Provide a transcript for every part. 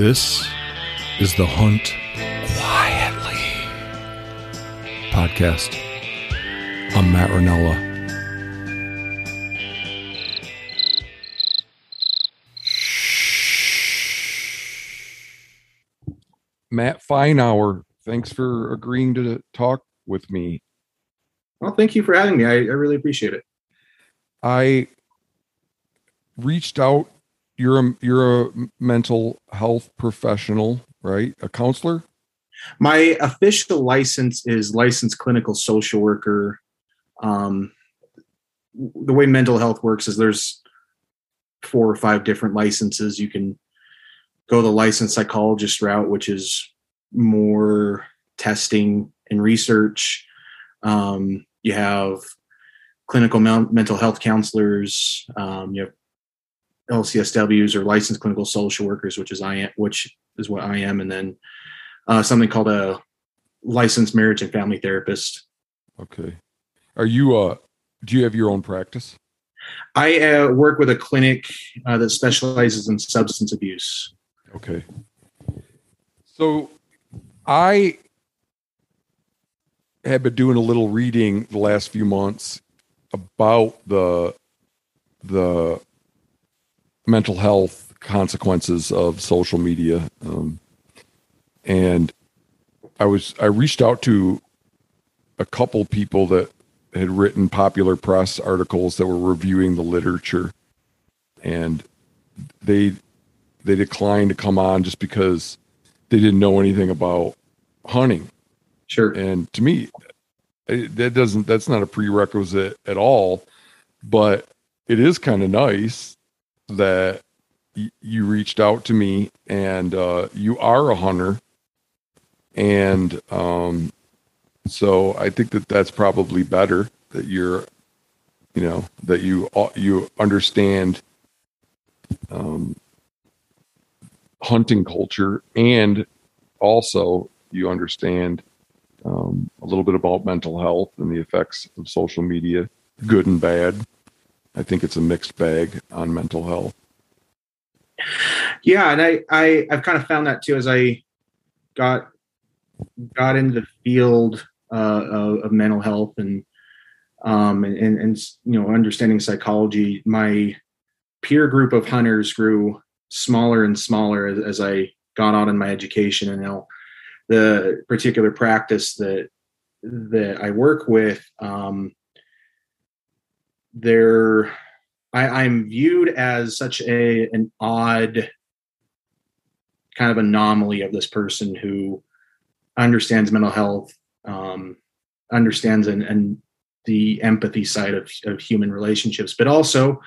This is the Hunt Quietly podcast. I'm Matt Rinella. Matt Feinauer, thanks for agreeing to talk with me. Well, thank you for having me. I, I really appreciate it. I reached out. You're a you're a mental health professional, right? A counselor. My official license is licensed clinical social worker. Um, the way mental health works is there's four or five different licenses. You can go the licensed psychologist route, which is more testing and research. Um, you have clinical mental health counselors. Um, you have LCSWs or licensed clinical social workers, which is I am, which is what I am, and then uh, something called a licensed marriage and family therapist. Okay. Are you uh do you have your own practice? I uh, work with a clinic uh, that specializes in substance abuse. Okay. So I have been doing a little reading the last few months about the the mental health consequences of social media um, and i was i reached out to a couple people that had written popular press articles that were reviewing the literature and they they declined to come on just because they didn't know anything about hunting Sure. And to me, that doesn't that's not a prerequisite at all, but it is kind of nice that y- you reached out to me and uh, you are a hunter, and um, so I think that that's probably better that you're, you know, that you you understand um, hunting culture and also you understand um, a little bit about mental health and the effects of social media, good and bad. I think it's a mixed bag on mental health. Yeah, and I, I I've kind of found that too as I got got into the field uh, of, of, mental health and um and, and, and you know understanding psychology. My peer group of hunters grew smaller and smaller as, as I got on in my education, and now the particular practice that that I work with, um, there I, I'm viewed as such a an odd kind of anomaly of this person who understands mental health, um, understands and, and the empathy side of, of human relationships, but also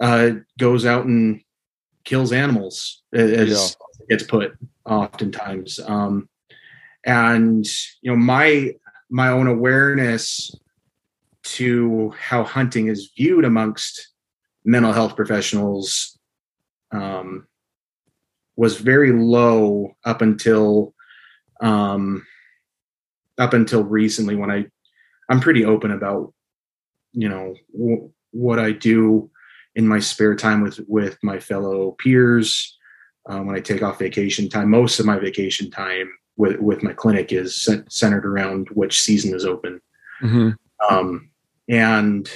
uh, goes out and kills animals as yeah. gets put oftentimes. Um, and you know my my own awareness to how hunting is viewed amongst mental health professionals um, was very low up until um, up until recently when I I'm pretty open about you know w- what I do in my spare time with with my fellow peers um, when I take off vacation time. Most of my vacation time with with my clinic is centered around which season is open. Mm-hmm. Um, and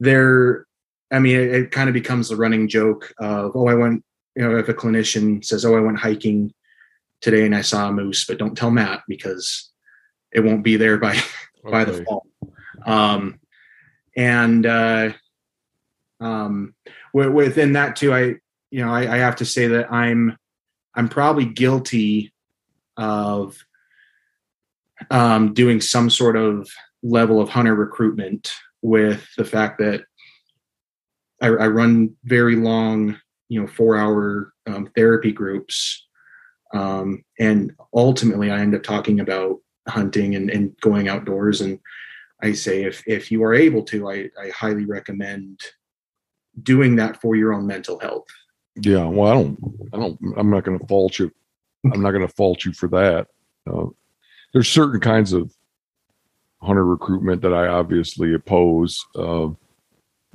there, I mean, it, it kind of becomes the running joke of, oh, I went, you know, if a clinician says, oh, I went hiking today and I saw a moose, but don't tell Matt because it won't be there by okay. by the fall. Um, and uh, um, within that too, I you know I, I have to say that I'm I'm probably guilty of um, doing some sort of level of hunter recruitment with the fact that I, I run very long, you know, four hour um, therapy groups. Um, and ultimately, I end up talking about hunting and, and going outdoors. And I say, if, if you are able to, I, I highly recommend doing that for your own mental health. Yeah. Well, I don't, I don't, I'm not going to fault you I'm not going to fault you for that. Uh, there's certain kinds of hunter recruitment that I obviously oppose. Uh,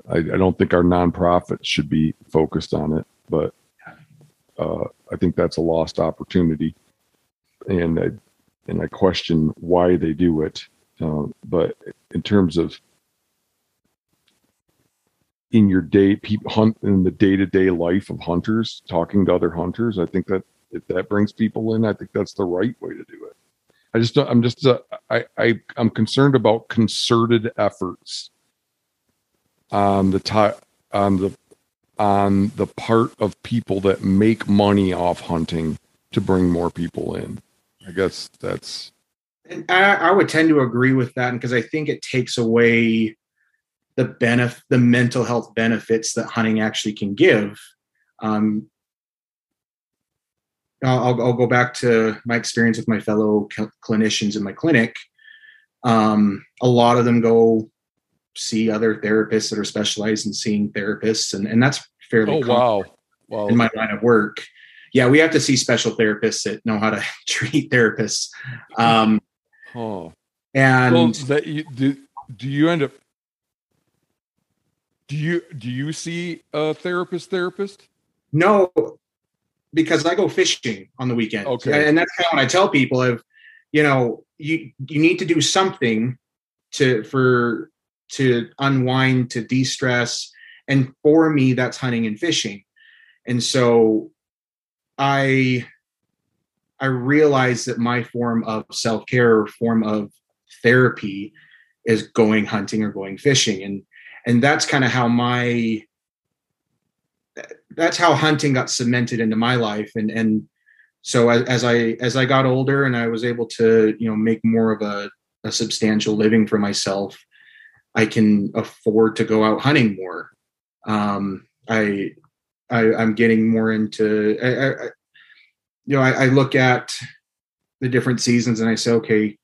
I, I, don't think our nonprofits should be focused on it, but uh, I, think that's a lost opportunity, and I and I question why they do it. Uh, but in terms of in your day people hunt in the day-to-day life of hunters talking to other hunters i think that if that brings people in i think that's the right way to do it i just don't i'm just uh, i i i'm concerned about concerted efforts on the ti on the on the part of people that make money off hunting to bring more people in i guess that's And I, I would tend to agree with that because I think it takes away the benefit, the mental health benefits that hunting actually can give. Um, I'll, I'll go back to my experience with my fellow cl- clinicians in my clinic. Um, a lot of them go see other therapists that are specialized in seeing therapists, and, and that's fairly oh common wow wow in my line of work. Yeah, we have to see special therapists that know how to treat therapists. Um, huh. and well that you do do you end up do you do you see a therapist therapist No, because I go fishing on the weekend. Okay. And that's kind of when I tell people if you know, you you need to do something to for to unwind, to de-stress. And for me, that's hunting and fishing. And so I I realize that my form of self-care or form of therapy is going hunting or going fishing. And and that's kind of how my that's how hunting got cemented into my life. And and so as, as i as i got older and i was able to you know make more of a, a substantial living for myself i can afford to go out hunting more. Um i, I i'm getting more into I, I, you know I, I look at the different seasons and i say okay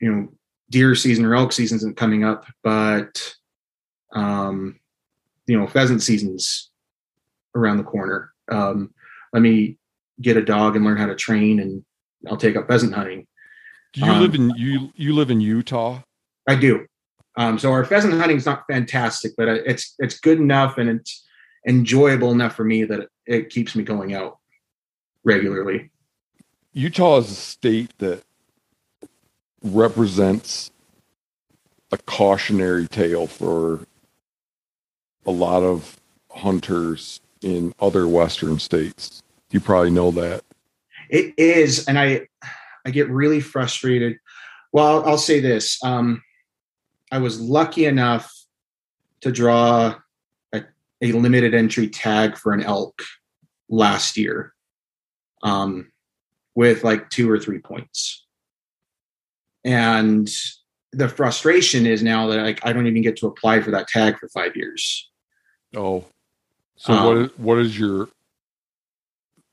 you know deer season or elk season isn't coming up but um you know pheasant seasons around the corner. Um, let me get a dog and learn how to train, and I'll take up pheasant hunting. do you Um, live in you you live in utah I do. Um, so our pheasant hunting is not fantastic, but it's it's good enough and it's enjoyable enough for me that it, it keeps me going out regularly. Utah is a state that represents a cautionary tale for a lot of hunters in other western states. You probably know that. It is, and I I get really frustrated. Well, I'll, I'll say this: um, I was lucky enough to draw a, a limited entry tag for an elk last year, um, with like two or three points, and the frustration is now that like I don't even get to apply for that tag for five years. Oh, so Um, what is what is your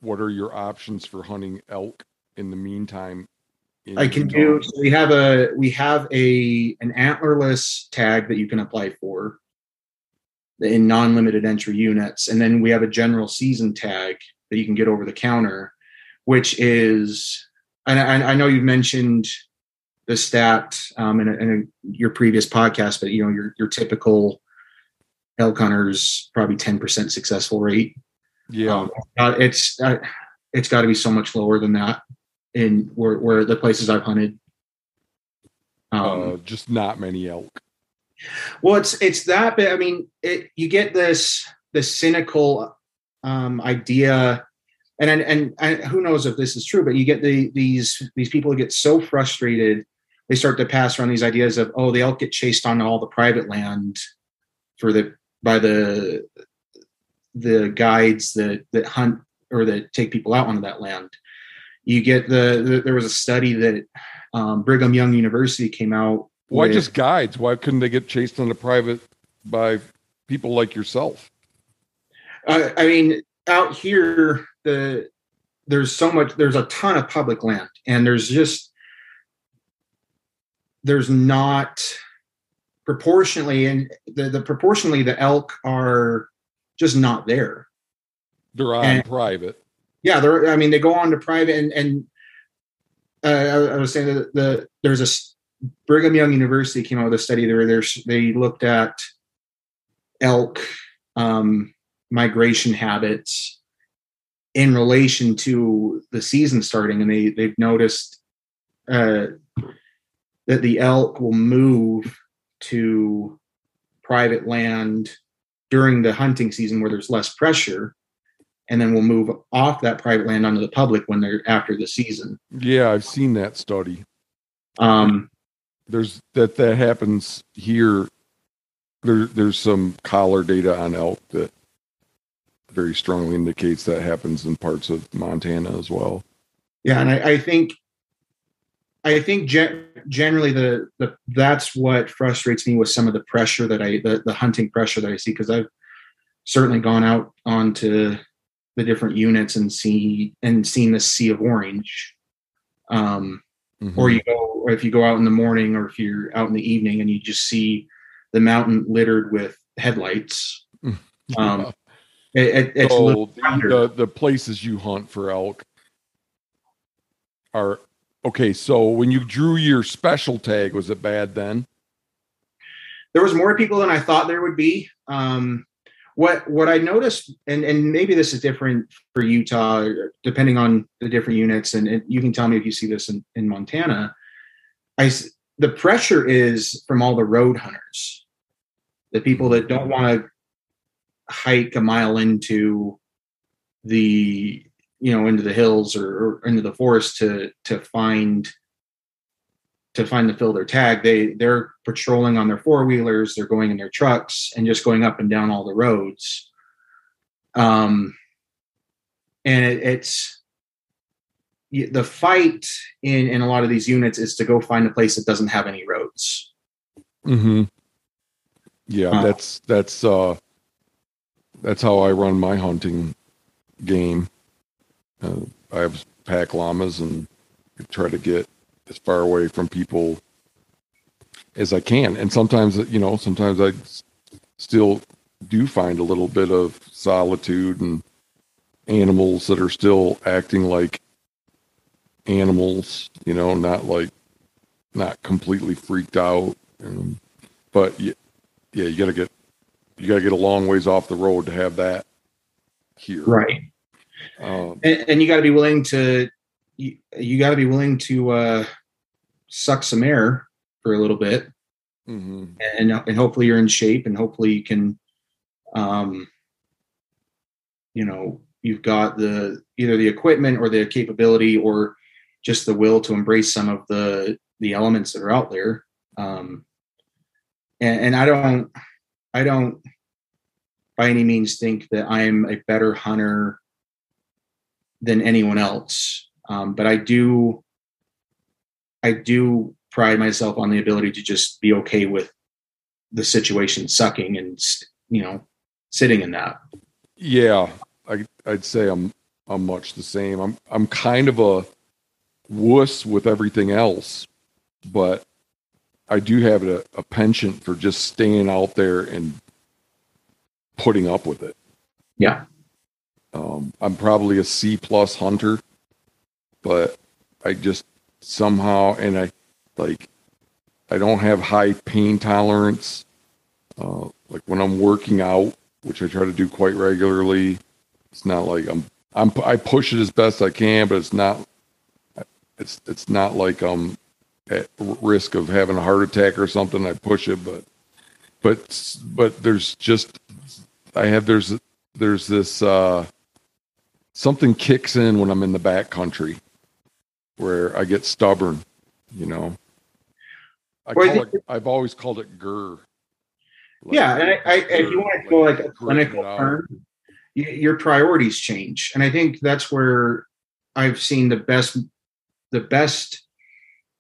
what are your options for hunting elk in the meantime? in I can do. So we have a we have a an antlerless tag that you can apply for in non-limited entry units, and then we have a general season tag that you can get over the counter, which is. And I, I know you've mentioned the stat um, in, a, in a, your previous podcast, but you know your your typical elk hunters probably ten percent successful rate. Yeah, Um, uh, it's uh, it's got to be so much lower than that in where, where the places I've hunted. Um, uh, just not many elk. well, it's it's that, but I mean, it, you get this the cynical um, idea, and, and and and who knows if this is true, but you get the these these people who get so frustrated, they start to pass around these ideas of oh, the elk get chased on all the private land for the by the the guides that that hunt or that take people out onto that land. You get the, the there was a study that um, Brigham Young University came out. Why with- just guides? Why couldn't they get chased on the private by people like yourself? Uh, I mean, out here, the there's so much. There's a ton of public land, and there's just there's not proportionally, and the, the proportionally the elk are just not there. They're on And- private. Yeah, they're. I mean, they go on to private, and and uh, I, I was saying that the there's a Brigham Young University came out with a study where there's they looked at elk um, migration habits in relation to the season starting, and they they've noticed uh, that the elk will move to private land during the hunting season where there's less pressure and then we'll move off that private land onto the public when they're after the season Yeah, I've seen that study. um There's that that happens here. There, there's some collar data on elk that very strongly indicates that happens in parts of Montana as well. yeah and i, I think i think gen- generally the, the that's what frustrates me with some of the pressure that i the, the hunting pressure that i see because i've certainly gone out onto the different units and see and seen the sea of orange. Um Mhm. or you go or if you go out in the morning or if you're out in the evening and you just see the mountain littered with headlights um it, it, it's a so the, the the places you hunt for elk are okay. So when you drew your special tag, was it bad then? there was more people than I thought there would be. Um, what what I noticed, and and maybe this is different for Utah, depending on the different units, and, and you can tell me if you see this in, in Montana. I the pressure is from all the road hunters, the people that don't want to hike a mile into the you know into the hills or, or into the forest to to find to find to fill their tag they they're patrolling on their four wheelers they're going in their trucks and just going up and down all the roads um and it, it's the fight in in a lot of these units is to go find a place that doesn't have any roads Mm-hmm. Yeah, Uh, that's that's uh that's how I run my hunting game. Uh, I have pack llamas and try to get as far away from people as I can. And sometimes, you know, sometimes I still do find a little bit of solitude and animals that are still acting like animals, you know, not like not completely freaked out. Um, but yeah, yeah, you gotta get you gotta get a long ways off the road to have that here. right Um, and, and you got to be willing to you, you got to be willing to uh suck some air for a little bit mhm. and and hopefully you're in shape and hopefully you can um you know you've got the either the equipment or the capability or just the will to embrace some of the the elements that are out there um and, and i don't i don't by any means think that i'm a better hunter than anyone else um, but i do i do pride myself on the ability to just be okay with the situation sucking and you know sitting in that Yeah, I I'd say I'm I'm much the same. I'm I'm kind of a wuss with everything else, but I do have a, a penchant for just staying out there and putting up with it. Yeah. Um, I'm probably a C plus hunter, but I just somehow and I like I don't have high pain tolerance. Uh, like when I'm working out, which I try to do quite regularly, it's not like I'm I'm I push it as best I can, but it's not it's it's not like I'm at risk of having a heart attack or something. I push it, but but but there's just I have there's there's this uh something kicks in when I'm in the back country where I get stubborn, you know. I Well, I call it, I've always called it GER. Like, yeah and I, I, if you want to go like a clinical term your priorities change and i think that's where i've seen the best the best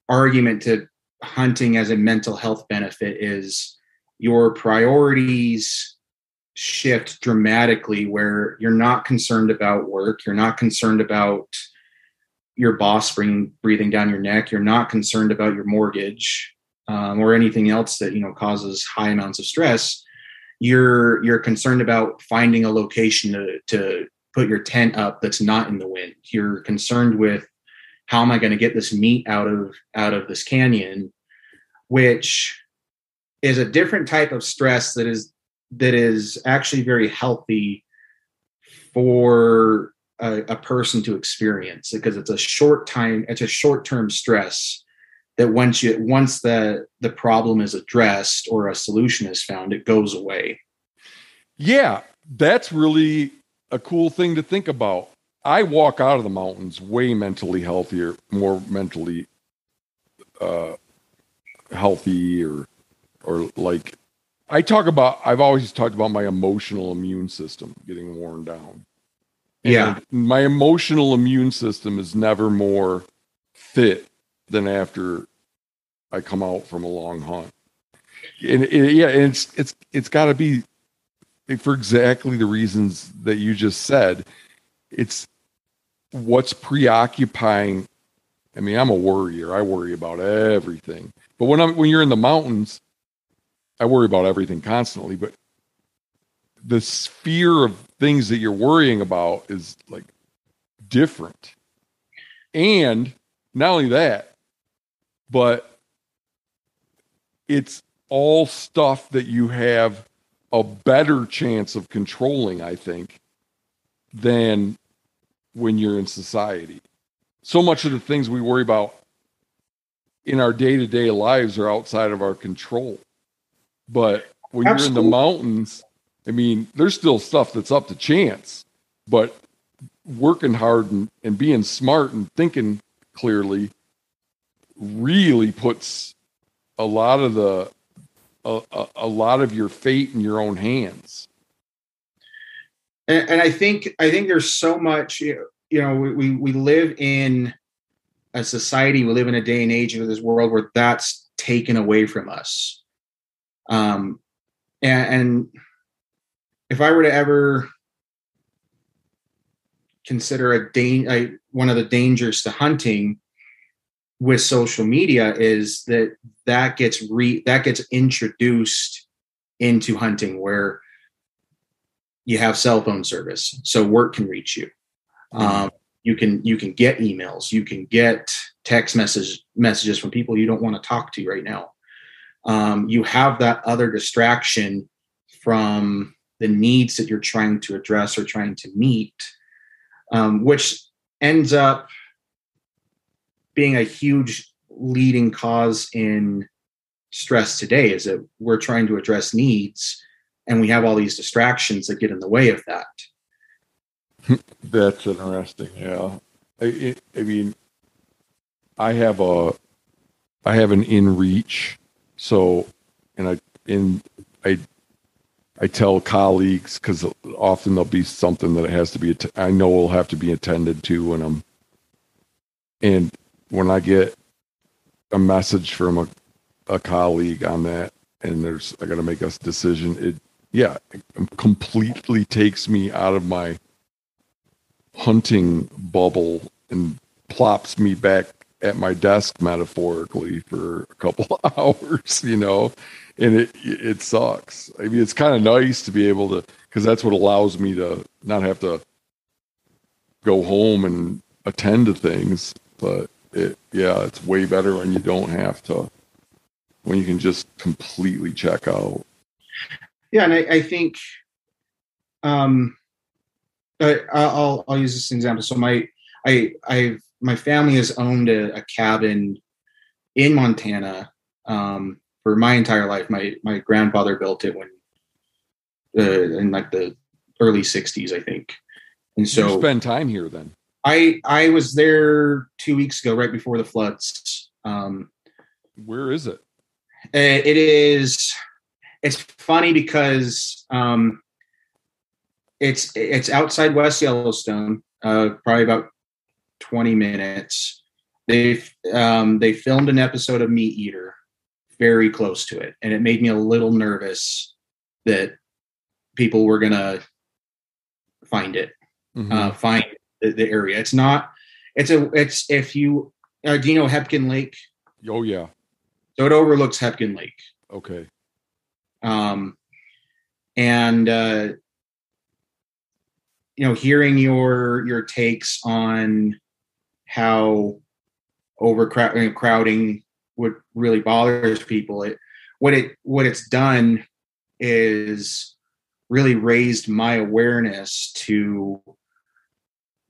argument to hunting as a mental health benefit is your priorities shift dramatically where you're not concerned about work you're not concerned about your boss breathing down your neck you're not concerned about your mortgage um, or anything else that you know causes high amounts of stress you're you're concerned about finding a location to to put your tent up that's not in the wind. You're concerned with how am i going to get this meat out of out of this canyon which is a different type of stress that is that is actually very healthy for a, a person to experience because it's a short time it's a short term stress that once you once the the problem is addressed or a solution is found it goes away. Yeah that's really a cool thing to think about. I walk out of the mountains way mentally healthier more mentally uh healthy or or like I talk about I've always talked about my emotional immune system getting worn down. Yeah. My emotional immune system is never more fit than after I come out from a long hunt. And it, yeah, and it's it's it's got to be for exactly the reasons that you just said. It's what's preoccupying. I mean, I'm a worrier. I worry about everything. But when I'm when you're in the mountains, I worry about everything constantly, but the sphere of things that you're worrying about is like different. And not only that, but it's all stuff that you have a better chance of controlling, I think, than when you're in society. So much of the things we worry about in our day to day lives are outside of our control. But when Absolutely. you're in the mountains, I mean, there's still stuff that's up to chance, but working hard and, and being smart and thinking clearly really puts a lot of the a, a, a lot of your fate in your own hands. And, and I think I think there's so much you know we, we we live in a society we live in a day and age of this world where that's taken away from us um, and, and if I were to ever consider a, da- a one of the dangers to hunting with social media is that that gets re that gets introduced into hunting where you have cell phone service so work can reach you mm-hmm. um, you can you can get emails you can get text message messages from people you don't want to talk to right now um, you have that other distraction from the needs that you're trying to address or trying to meet, um, which ends up being a huge leading cause in stress today is that we're trying to address needs and we have all these distractions that get in the way of that. That's interesting. Yeah. I, I mean, I have a, I have an inReach so, and I in I I tell colleagues because often there'll be something that has to be I know will have to be attended to when I'm and when I get a message from a a colleague on that and there's I got to make a decision it yeah it completely takes me out of my hunting bubble and plops me back at my desk metaphorically for a couple hours, you know, and it it sucks. I mean, it's kind of nice to be able to because that's what allows me to not have to go home and attend to things. But it, yeah, it's way better when you don't have to, when you can just completely check out. Yeah, and I, I think, um, I, I'll I'll use this example. So my I I've my family has owned a, a cabin in Montana um, for my entire life. My my grandfather built it when uh, in like the early '60s, I think. And so you spend time here then. I I was there two weeks ago, right before the floods. Um, Where is it? Uh, it is. It's funny because um, it's it's outside West Yellowstone, uh, probably about 20 minutes. They um, they filmed an episode of MeatEater very close to it, and it made me a little nervous that people were gonna find it, mm-hmm. uh, find the, the, area. It's not. It's a. It's if you uh, do you know Hebgen Lake? Oh yeah. So it overlooks Hebgen Lake. Okay. Um, and uh, you know, hearing your your takes on how overcrowding crowding what really bothers people. It what it what it's done is really raised my awareness to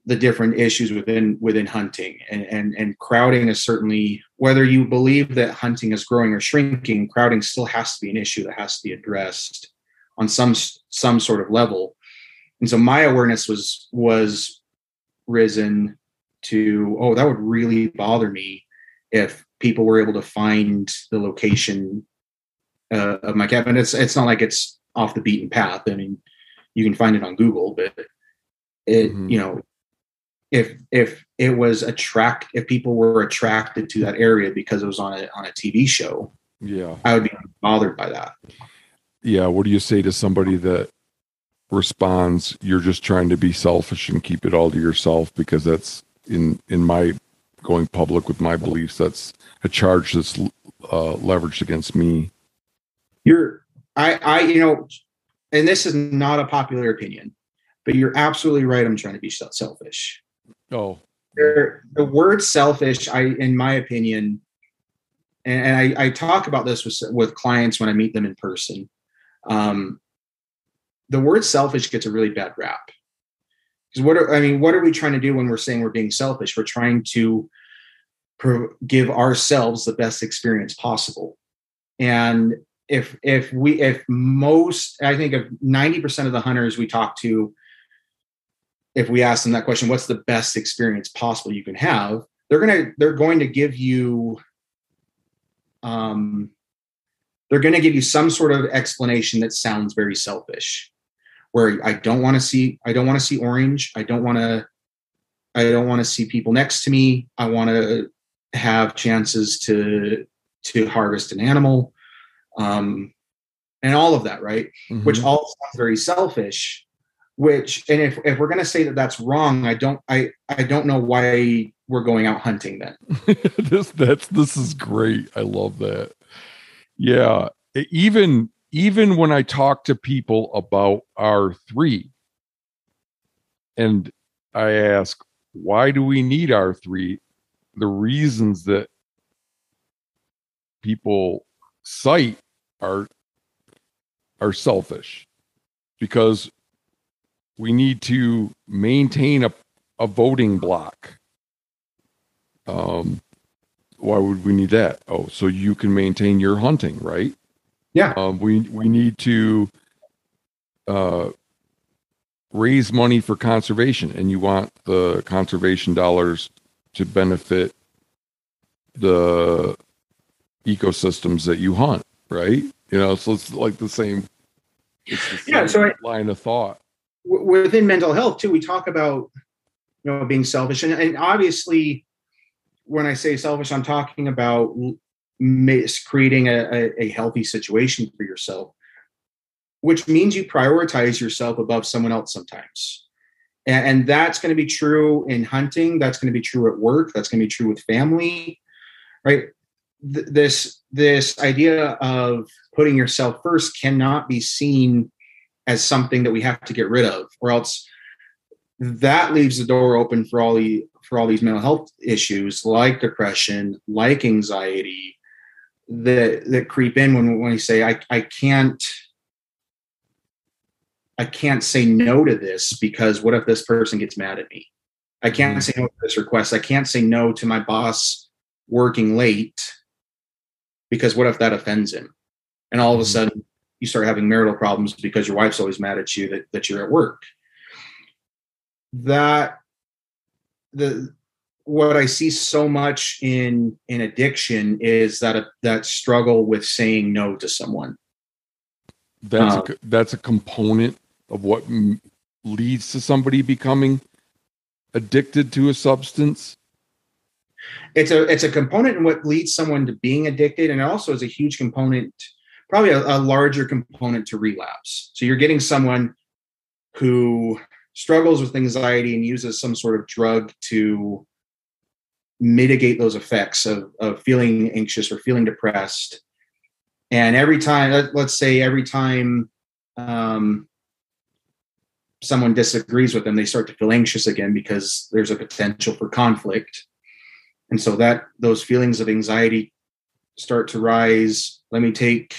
the different issues within within hunting and, and and crowding is certainly whether you believe that hunting is growing or shrinking crowding still has to be an issue that has to be addressed on some some sort of level and so my awareness was was risen to oh that would really bother me if people were able to find the location uh, of my cabin it's it's not like it's off the beaten path i mean you can find it on google but it mm-hmm. you know if if it was attract if people were attracted to that area because it was on a on a TV show, yeah, I would be bothered by that. Yeah, what do you say to somebody that responds, "You're just trying to be selfish and keep it all to yourself"? Because that's in in my going public with my beliefs. That's a charge that's uh, leveraged against me. You're, I, I, you know, and this is not a popular opinion, but you're absolutely right. I'm trying to be selfish. Oh, the word selfish, I, in my opinion, and, and I, I, talk about this with, with clients when I meet them in person. Um, the word selfish gets a really bad rap. Because what are, I mean, what are we trying to do when we're saying we're being selfish? We're trying to pro- give ourselves the best experience possible. And if if we if most I think of 90% of the hunters we talk to if we ask them that question, what's the best experience possible you can have? They're gonna they're going to give you um they're going to give you some sort of explanation that sounds very selfish where i don't want to see i don't want to see orange. I don't want to i don't want to see people next to me. I want to have chances to to harvest an animal um and all of that right? Mm-hmm. which all sounds very selfish which and if, if we're going to say that that's wrong i don't i i don't know why we're going out hunting then. This that's this is great. I love that. Yeah even even when i talk to people about r3 and i ask why do we need r3 the reasons that people cite are are selfish because we need to maintain a, a voting block. Um, why would we need that? Oh, so you can maintain your hunting, right? Yeah. Um, we we need to uh, raise money for conservation, and you want the conservation dollars to benefit the ecosystems that you hunt, right? You know, so it's like the same. The same yeah. So I, line of thought within mental health too we talk about you know being selfish and, and obviously when i say selfish i'm talking about creating a, a, healthy situation for yourself which means you prioritize yourself above someone else sometimes. And, that's going to be true in hunting that's going to be true at work that's going to be true with family right? Th- this this idea of putting yourself first cannot be seen as something that we have to get rid of, or else that leaves the door open for all the for all these mental health issues like depression, like anxiety, that that creep in when when we say I I can't I can't say no to this because what if this person gets mad at me? I can't mm-hmm. say no to this request. I can't say no to my boss working late because what if that offends him? And all of a mm-hmm. sudden you start having marital problems because your wife's always mad at you that, that you're at work. That the what I see so much in in addiction is that a, that struggle with saying no to someone. That's a, um, that's a component of what m- leads to somebody becoming addicted to a substance. It's a it's a component in what leads someone to being addicted, and also is a huge component probably a, a larger component to relapse. So you're getting someone who struggles with anxiety and uses some sort of drug to mitigate those effects of, of feeling anxious or feeling depressed. And every time, let, us say every time um, someone disagrees with them, they start to feel anxious again because there's a potential for conflict. And so that those feelings of anxiety start to rise. Let me take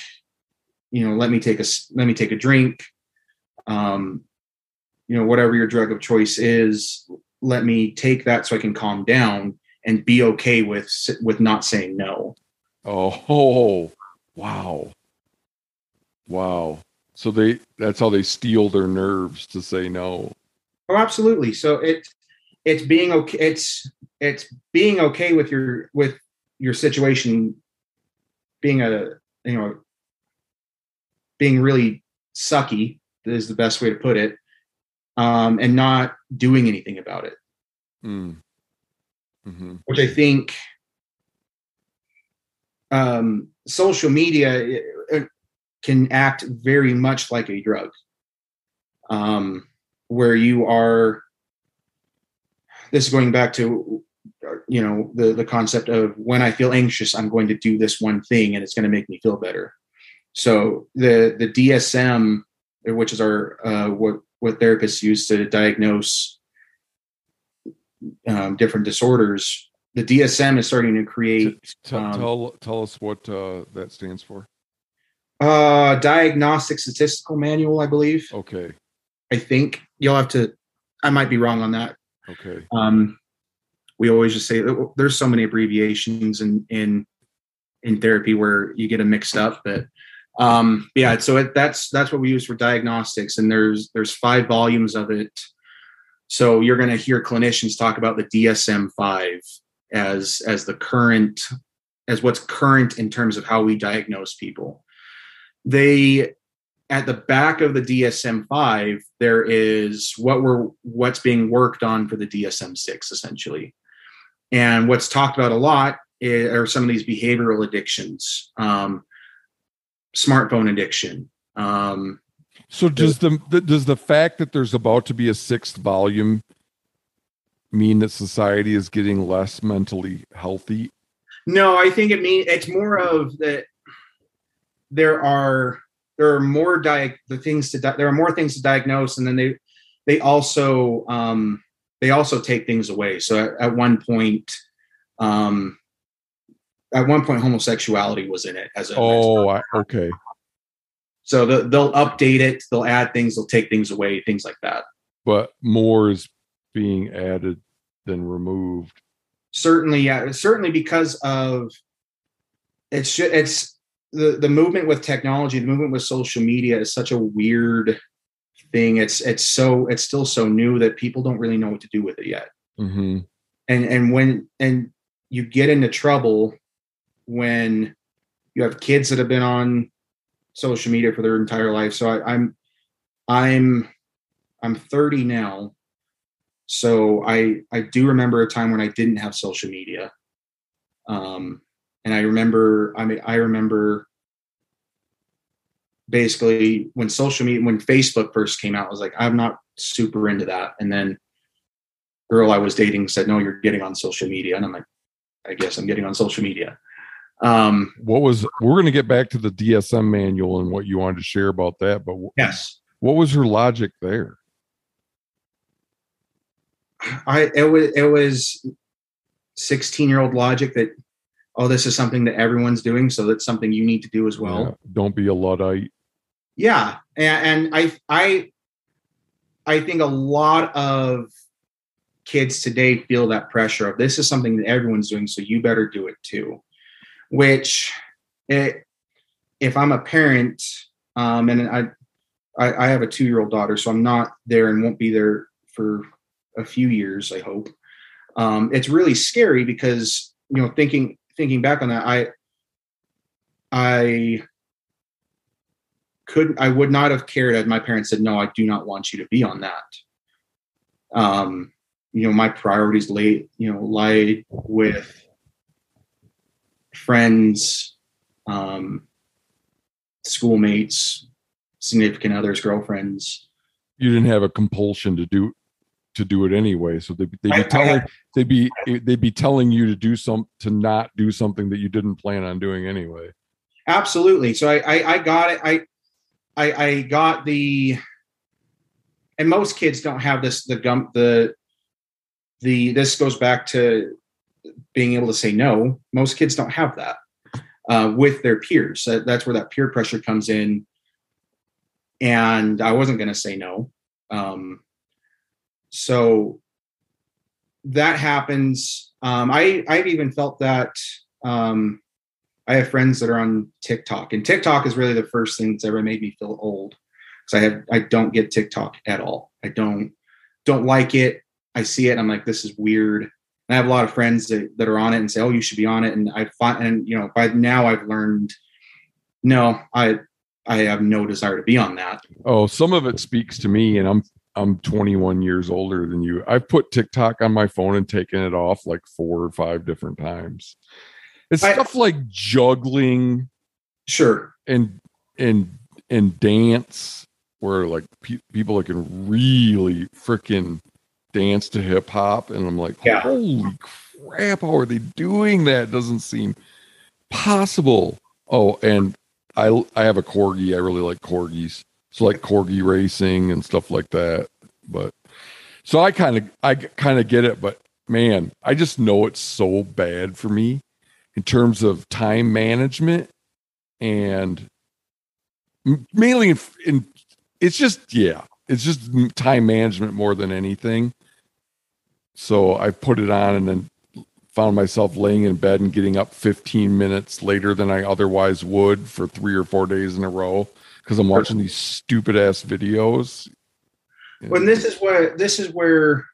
you know let me take a let me take a drink um you know whatever your drug of choice is let me take that so I can calm down and be okay with with not saying no. Oh, wow. Wow. So they that's how they steel their nerves to say no. Oh, absolutely. So it it's being okay it's it's being okay with your with your situation being a you know being really sucky is the best way to put it um, and not doing anything about it mm. Mm-hmm. which i think um, social media can act very much like a drug um, where you are this is going back to you know the the concept of when i feel anxious i'm going to do this one thing and it's going to make me feel better so the the dsm which is our uh, what what therapists use to diagnose um, different disorders the dsm is starting to create tell um, tell, tell us what uh, that stands for. Uh diagnostic statistical manual i believe. Okay. I think. You'll have to i might be wrong on that. Okay. Um we always just say there's so many abbreviations in in in therapy where you get them mixed up but um yeah so it, that's that's what we use for diagnostics and there's there's five volumes of it so you're going to hear clinicians talk about the dsm-5 as as the current as what's current in terms of how we diagnose people they at the back of the dsm-5 there is what we're what's being worked on for the dsm-6 essentially and what's talked about a lot are some of these behavioral addictions, um, smartphone addiction. Um, so does the, the does the fact that there's about to be a sixth volume mean that society is getting less mentally healthy? No, I think it means it's more of that. There are there are more di- the things to di- there are more things to diagnose, and then they they also um, they also take things away. So at, at one point, um, at one point, homosexuality was in it as a. Oh, I, okay. So the, they'll update it, they'll add things, they'll take things away, things like that. But more is being added than removed. Certainly, yeah, certainly because of it's it's the the movement with technology, the movement with social media is such a weird thing. It's it's so it's still so new that people don't really know what to do with it yet. Mm-hmm. And and when and you get into trouble when you have kids that have been on social media for their entire life. So I, I'm I'm I'm 30 now. So I I do remember a time when I didn't have social media. Um and I remember I mean I remember basically when social media when facebook first came out I was like i'm not super into that and then girl i was dating said no you're getting on social media and i'm like i guess i'm getting on social media um what was we're going to get back to the dsm manual and what you wanted to share about that but yes. what was her logic there? I it was it was 16 year old logic that oh this is something that everyone's doing so that's something you need to do as well. Yeah, don't be a luddite. Yeah and, and i i i think a lot of kids today feel that pressure of this is something that everyone's doing so you better do it too which it, if i'm a parent um, and I, I i have a two year old daughter so i'm not there and won't be there for a few years i hope um, it's really scary because you know thinking thinking back on that i i couldn't I would not have cared had my parents said, no, I do not want you to be on that. Um, you know, my priorities lay, you know, lie with friends, um, schoolmates, significant others, girlfriends. You didn't have a compulsion to do to do it anyway. So they they'd be telling they'd be they'd be telling you to do some to not do something that you didn't plan on doing anyway. Absolutely. So I I, I got it. I I, I got the, and most kids don't have this. The gum, the, the this goes back to being able to say no. Most kids don't have that uh, with their peers. That, that's where that peer pressure comes in. And I wasn't going to say no. Um, so that happens. Um, I I've even felt that. Um, I have friends that are on TikTok, and TikTok is really the first thing that's ever made me feel old because I have I don't get TikTok at all. I don't don't like it. I see it. I'm like, this is weird. And I have a lot of friends that, that are on it and say, oh, you should be on it. And I find, and you know, by now I've learned, no, I I have no desire to be on that. Oh, some of it speaks to me, and I'm I'm 21 years older than you. I've put TikTok on my phone and taken it off like four or five different times. It's I- stuff like juggling Sure. and and and dance where like pe- people that can really freaking dance to hip hop and I'm like Yeah. holy crap how are they doing that? Doesn't seem possible. Oh and I I have a corgi. I really like corgis. So like corgi racing and stuff like that but so I kind of I kind of get it but man I just know it's so bad for me in terms of time management and mainly in, in it's just yeah it's just time management more than anything so i put it on and then found myself laying in bed and getting up 15 minutes later than i otherwise would for three or four days in a row because i'm watching these stupid ass videos. When this is what this is where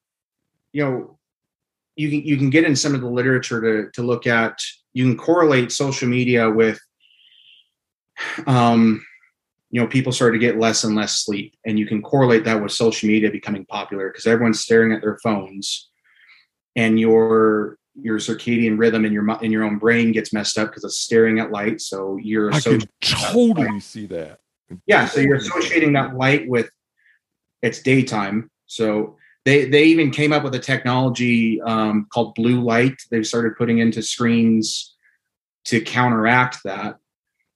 you know you can you can get in some of the literature to to look at. You can correlate social media with um you know people start to get less and less sleep and you can correlate that with social media becoming popular because everyone's staring at their phones and your your circadian rhythm in your in your own brain gets messed up because it's staring at light. So you're i can totally see that. Yeah so you're associating that light with it's daytime. So they they even came up with a technology um, called blue light. They've started putting into screens to counteract that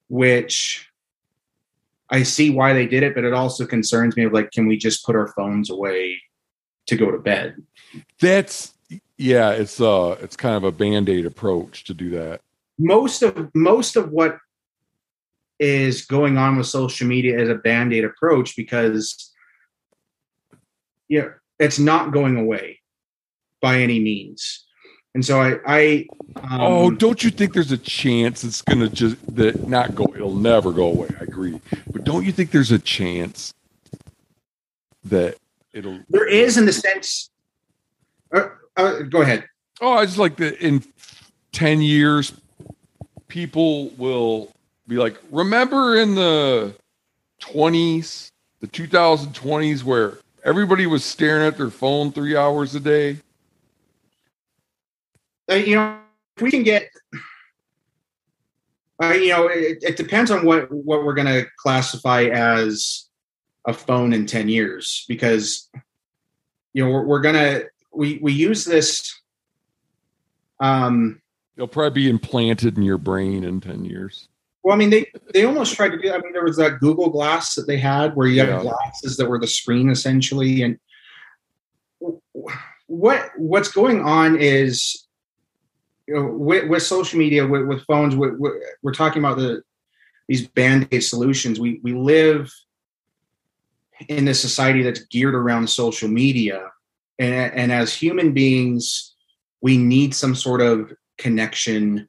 which i see why they did it but it also concerns me of like can we just put our phones away to go to bed? That's yeah it's uh it's kind of a band-aid approach to do that most of most of what is going on with social media is a band-aid approach because yeah it's not going away by any means and so i i um, oh, don't you think there's a chance it's gonna just that not go? It'll never go away. I agree, but don't you think there's a chance that it'll? there is in the sense uh, uh, go ahead Oh, I just like that in ten years, people will be like, remember in the twenties, the 2020s, where everybody was staring at their phone three hours a day. uh, you know if we can get uh, you know it, it depends on what what we're going to classify as a phone in 10 years because you know we're, we're going to we we use this um It'll probably be implanted in your brain in ten years. well i mean they they almost tried to do i mean there was that google glass that they had where you Yeah. glasses that were the screen essentially and what what's going on is you know with, with social media with, with phones we we're, we're talking about the these band-aid solutions we we live in this society that's geared around social media and, and as human beings we need some sort of connection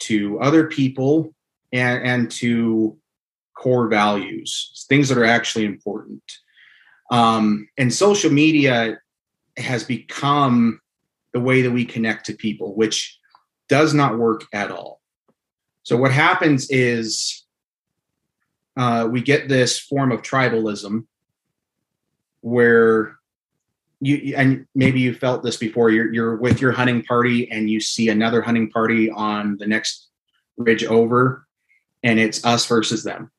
to other people and, and to core values things that are actually important. Um, and social media has become the way that we connect to people which does not work at all. So what happens is uh, we get this form of tribalism where you and maybe you felt this before you're, you're with your hunting party and you see another hunting party on the next ridge over and it's us versus them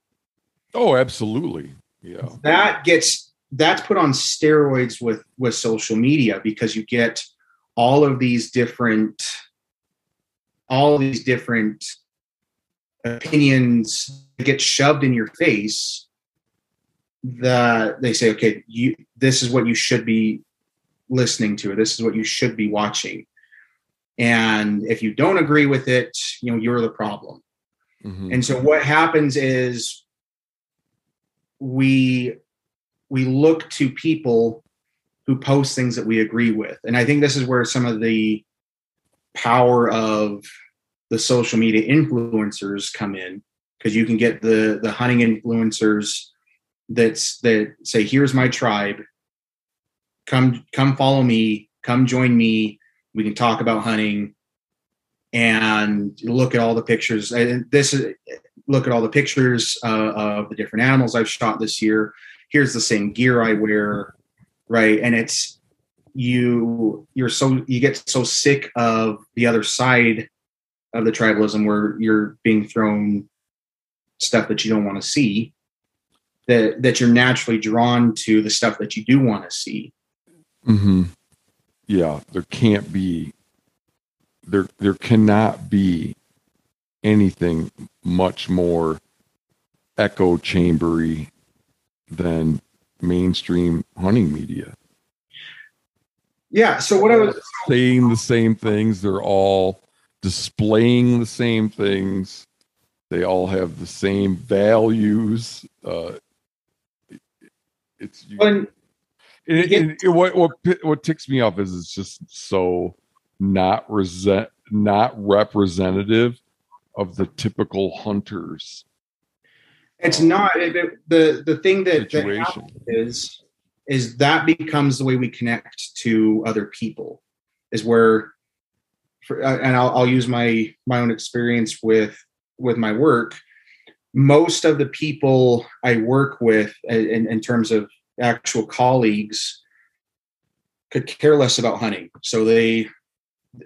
Oh, absolutely. Yeah. that gets that's put on steroids with with social media because you get all of these different all these different opinions get shoved in your face that they say okay you this is what you should be listening to or this is what you should be watching and if you don't agree with it you know you're the problem Mhm. and so what happens is we we look to people who post things that we agree with. And I think this is where some of the power of the social media influencers come in because you can get the the hunting influencers that's that say here's my tribe come come follow me come join me. We can talk about hunting and look at all the pictures. And this is look at all the pictures uh, of the different animals i've shot this year. Here's the same gear i wear right? And it's you you're so you get so sick of the other side of the tribalism where you're being thrown stuff that you don't want to see that that you're naturally drawn to the stuff that you do want to see hmm Yeah, there can't be there there cannot be anything much more echo chambery than mainstream hunting media. yeah so what i was Saying the same things, they're all displaying the same things. They all have the same values. Uh, it's you, when it, it- it- what what what ticks me off is it's just so not resent not representative of the typical hunters. It's not the the thing that, that is is that becomes the way we connect to other people is where for, uh, and I'll, I'll use my my own experience with with my work. Most of the people i work with uh, in, in terms of actual colleagues could care less about hunting. So they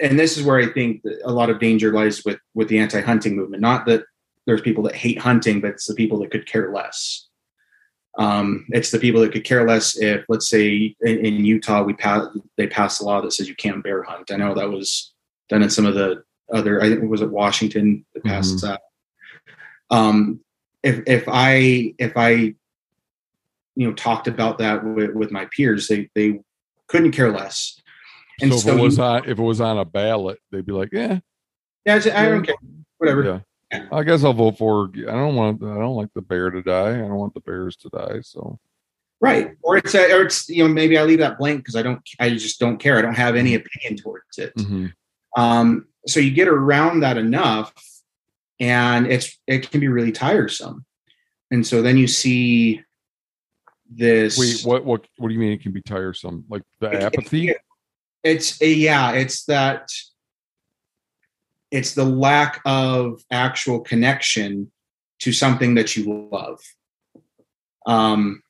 and this is where i think a lot of danger lies with with the anti-hunting movement. Not that there's people that hate hunting but it's the people that could care less. Um, it's the people that could care less if let's say in, in utah we pass they passed a law that says you can't bear hunt. I know that was done in some of the other i think it was at washington that passed Mhm. that? Um, if if i if i you know talked about that with, with my peers they they couldn't care less. And so, so, if it was you- on if it was on a ballot they'd be like yeah. Yeah, I don't care. Whatever. Yeah. I guess i'll vote for i don't want i don't like the bear to die. I don't want the bears to die so. Right. Or it's a, or it's you know maybe i leave that blank because i don't i just don't care. I don't have any opinion towards it. Mhm. um so you get around that enough and it's it can be really tiresome. And so then you see this wait what what what do you mean it can be tiresome? Like the It- apathy? it- it's a, yeah it's that it's the lack of actual connection to something that you love. Um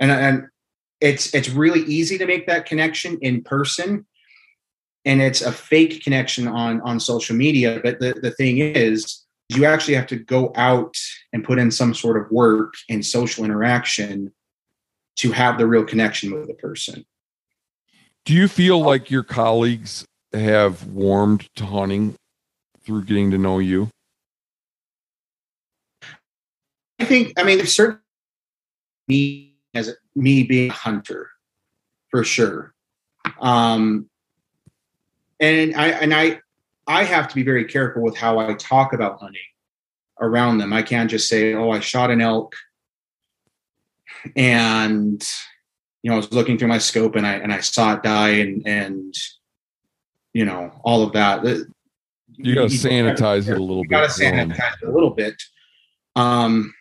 and and it's it's really easy to make that connection in person and it's a fake connection on on social media but the the thing is you actually have to go out and put in some sort of work and social interaction to have the real connection with the person do you feel like your colleagues have warmed to hunting through getting to know you I think I mean there's certainly me as me being a hunter for sure. Um and I and I I have to be very careful with how I talk about hunting around them. I can't just say, "Oh, I shot an elk," and you know, I was looking through my scope and I and I saw it die, and and you know, all of that. You got to sanitize it a little bit. you got to bit 'em. sanitize it a little bit. Um,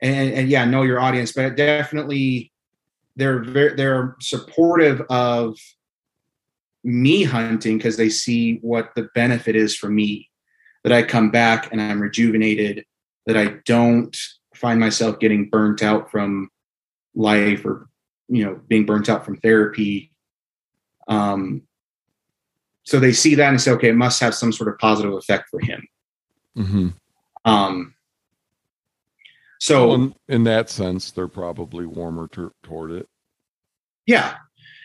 and, and yeah, know your audience, but definitely they're very they're supportive of me hunting because they see what the benefit is for me. That I come back and I'm rejuvenated. That I don't find myself getting burnt out from life or you know being burnt out from therapy. Um, so they see that and say, okay, it must have some sort of positive effect for him. Mhm. Um, so Well, in, in that sense, they're probably warmer to, toward it. yeah,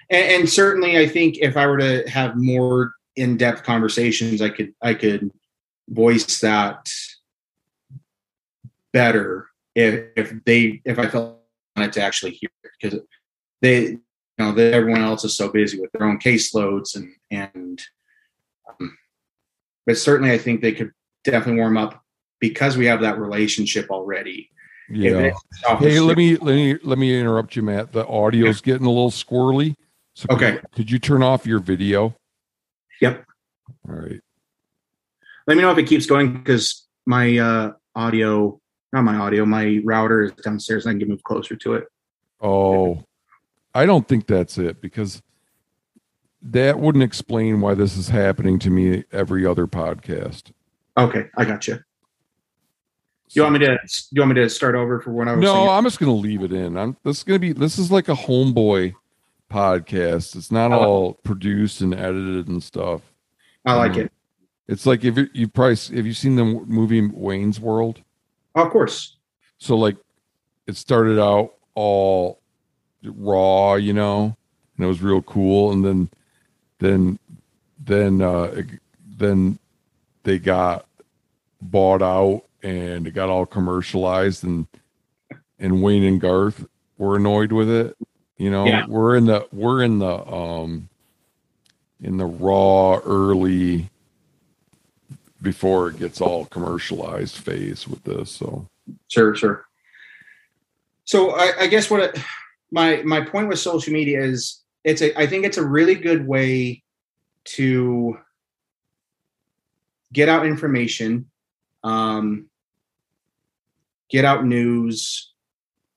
and, and certainly, I think if I were to have more in-depth conversations, I could I could voice that better if if they if I felt wanted to actually hear it because they you know that everyone else is so busy with their own caseloads and and um, but certainly I think they could definitely warm up because we have that relationship already Yeah. Hey, let me let me let me interrupt you, Matt. The audio's getting a little squirrely. So Okay. Could, could you turn off your video? Yep. All right. Let me know if it keeps going because my uh, audio, not my audio, my router is downstairs and I can move closer to it. Oh, I don't think that's it because that wouldn't explain why this is happening to me every other podcast. Okay, I got you. You want me to? You want me to start over for what I was No, saying? I'm just going to leave it in. I'm this is going to be this is like a homeboy podcast. It's not like- all produced and edited and stuff. I like Mhm. it. It's like if you, you probably have you seen the movie Wayne's World? Oh, of course. So like it started out all raw, you know, and it was real cool, and then then then uh then they got bought out and it got all commercialized and and Wayne and Garth were annoyed with it. You know, Yeah. we're in the we're in the um in the raw early before it gets all commercialized phase with this. So Sure, sure. So I, I guess what it, my my point with social media is it's a I think it's a really good way to get out information, um, get out news,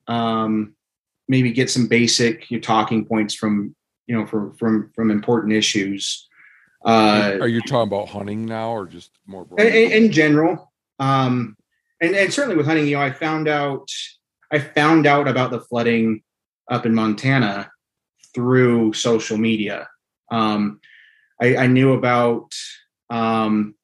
um, maybe get some basic your talking points from you know from from from important issues. Uh, Are you talking about hunting now, or just more? in, broadly? in, in general um and, and certainly with hunting you know i found out i found out about the flooding up in montana through social media um i, I knew about um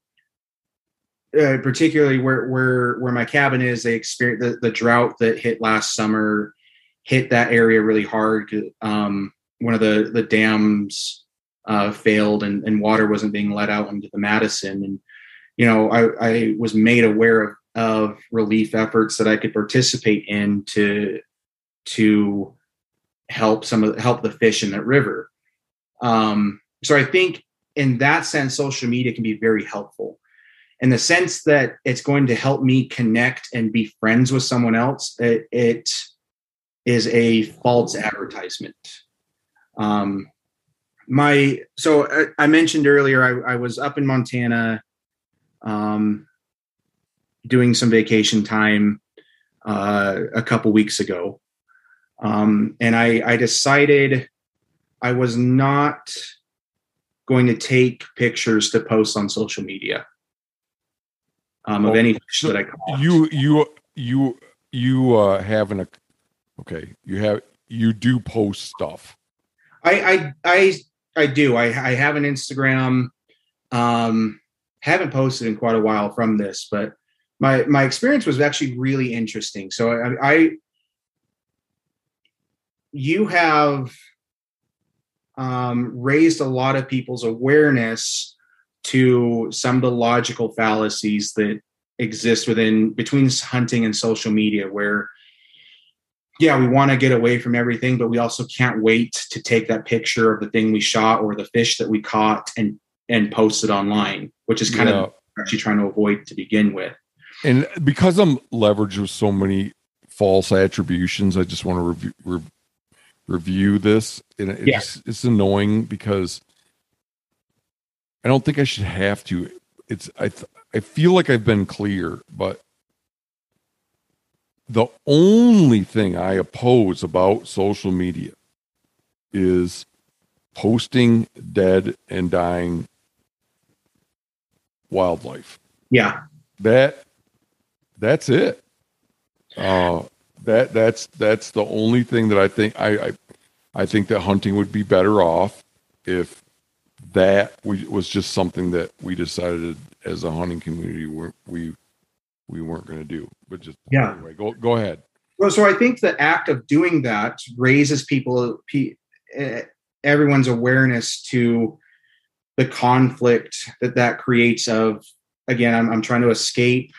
uh, particularly where where where my cabin is they experienced the, the drought that hit last summer hit that area really hard. um one of the the dams uh, failed and, and water wasn't being let out into the madison and you know, I, I was made aware of, of relief efforts that I could participate in to to help some of help the fish in that river. Um, so I think in that sense, social media can be very helpful. In the sense that it's going to help me connect and be friends with someone else, it, it is a false advertisement. Um, my so I, I mentioned earlier I, I was up in Montana um, doing some vacation time uh, a couple weeks ago. Um, and I, I decided I was not going to take pictures to post on social media um, of Oh, any fish that I caught. you you you you uh have an okay you have you do post stuff I, I, I, I do. I, I have an Instagram. Um, haven't posted in quite a while from this, but my my experience was actually really interesting. So I, I you have um, raised a lot of people's awareness to some of the logical fallacies that exist within between hunting and social media, where yeah, we want to get away from everything, but we also can't wait to take that picture of the thing we shot or the fish that we caught and and post it online, which is kind Yeah. of actually trying to avoid to begin with. and because i'm leveraged with so many false attributions i just want to review re- review this and it Yeah. it's annoying because i don't think i should have to it's i th- i feel like i've been clear but the only thing i oppose about social media is posting dead and dying wildlife. Yeah, that that's it. Uh that that's that's the only thing that i think i i, I think that hunting would be better off if that we, was just something that we decided as a hunting community where we we we weren't going to do but just Yeah. anyway go go ahead Well, so I think the act of doing that raises people, everyone's awareness to the conflict that that creates. Of again, I'm, I'm trying to escape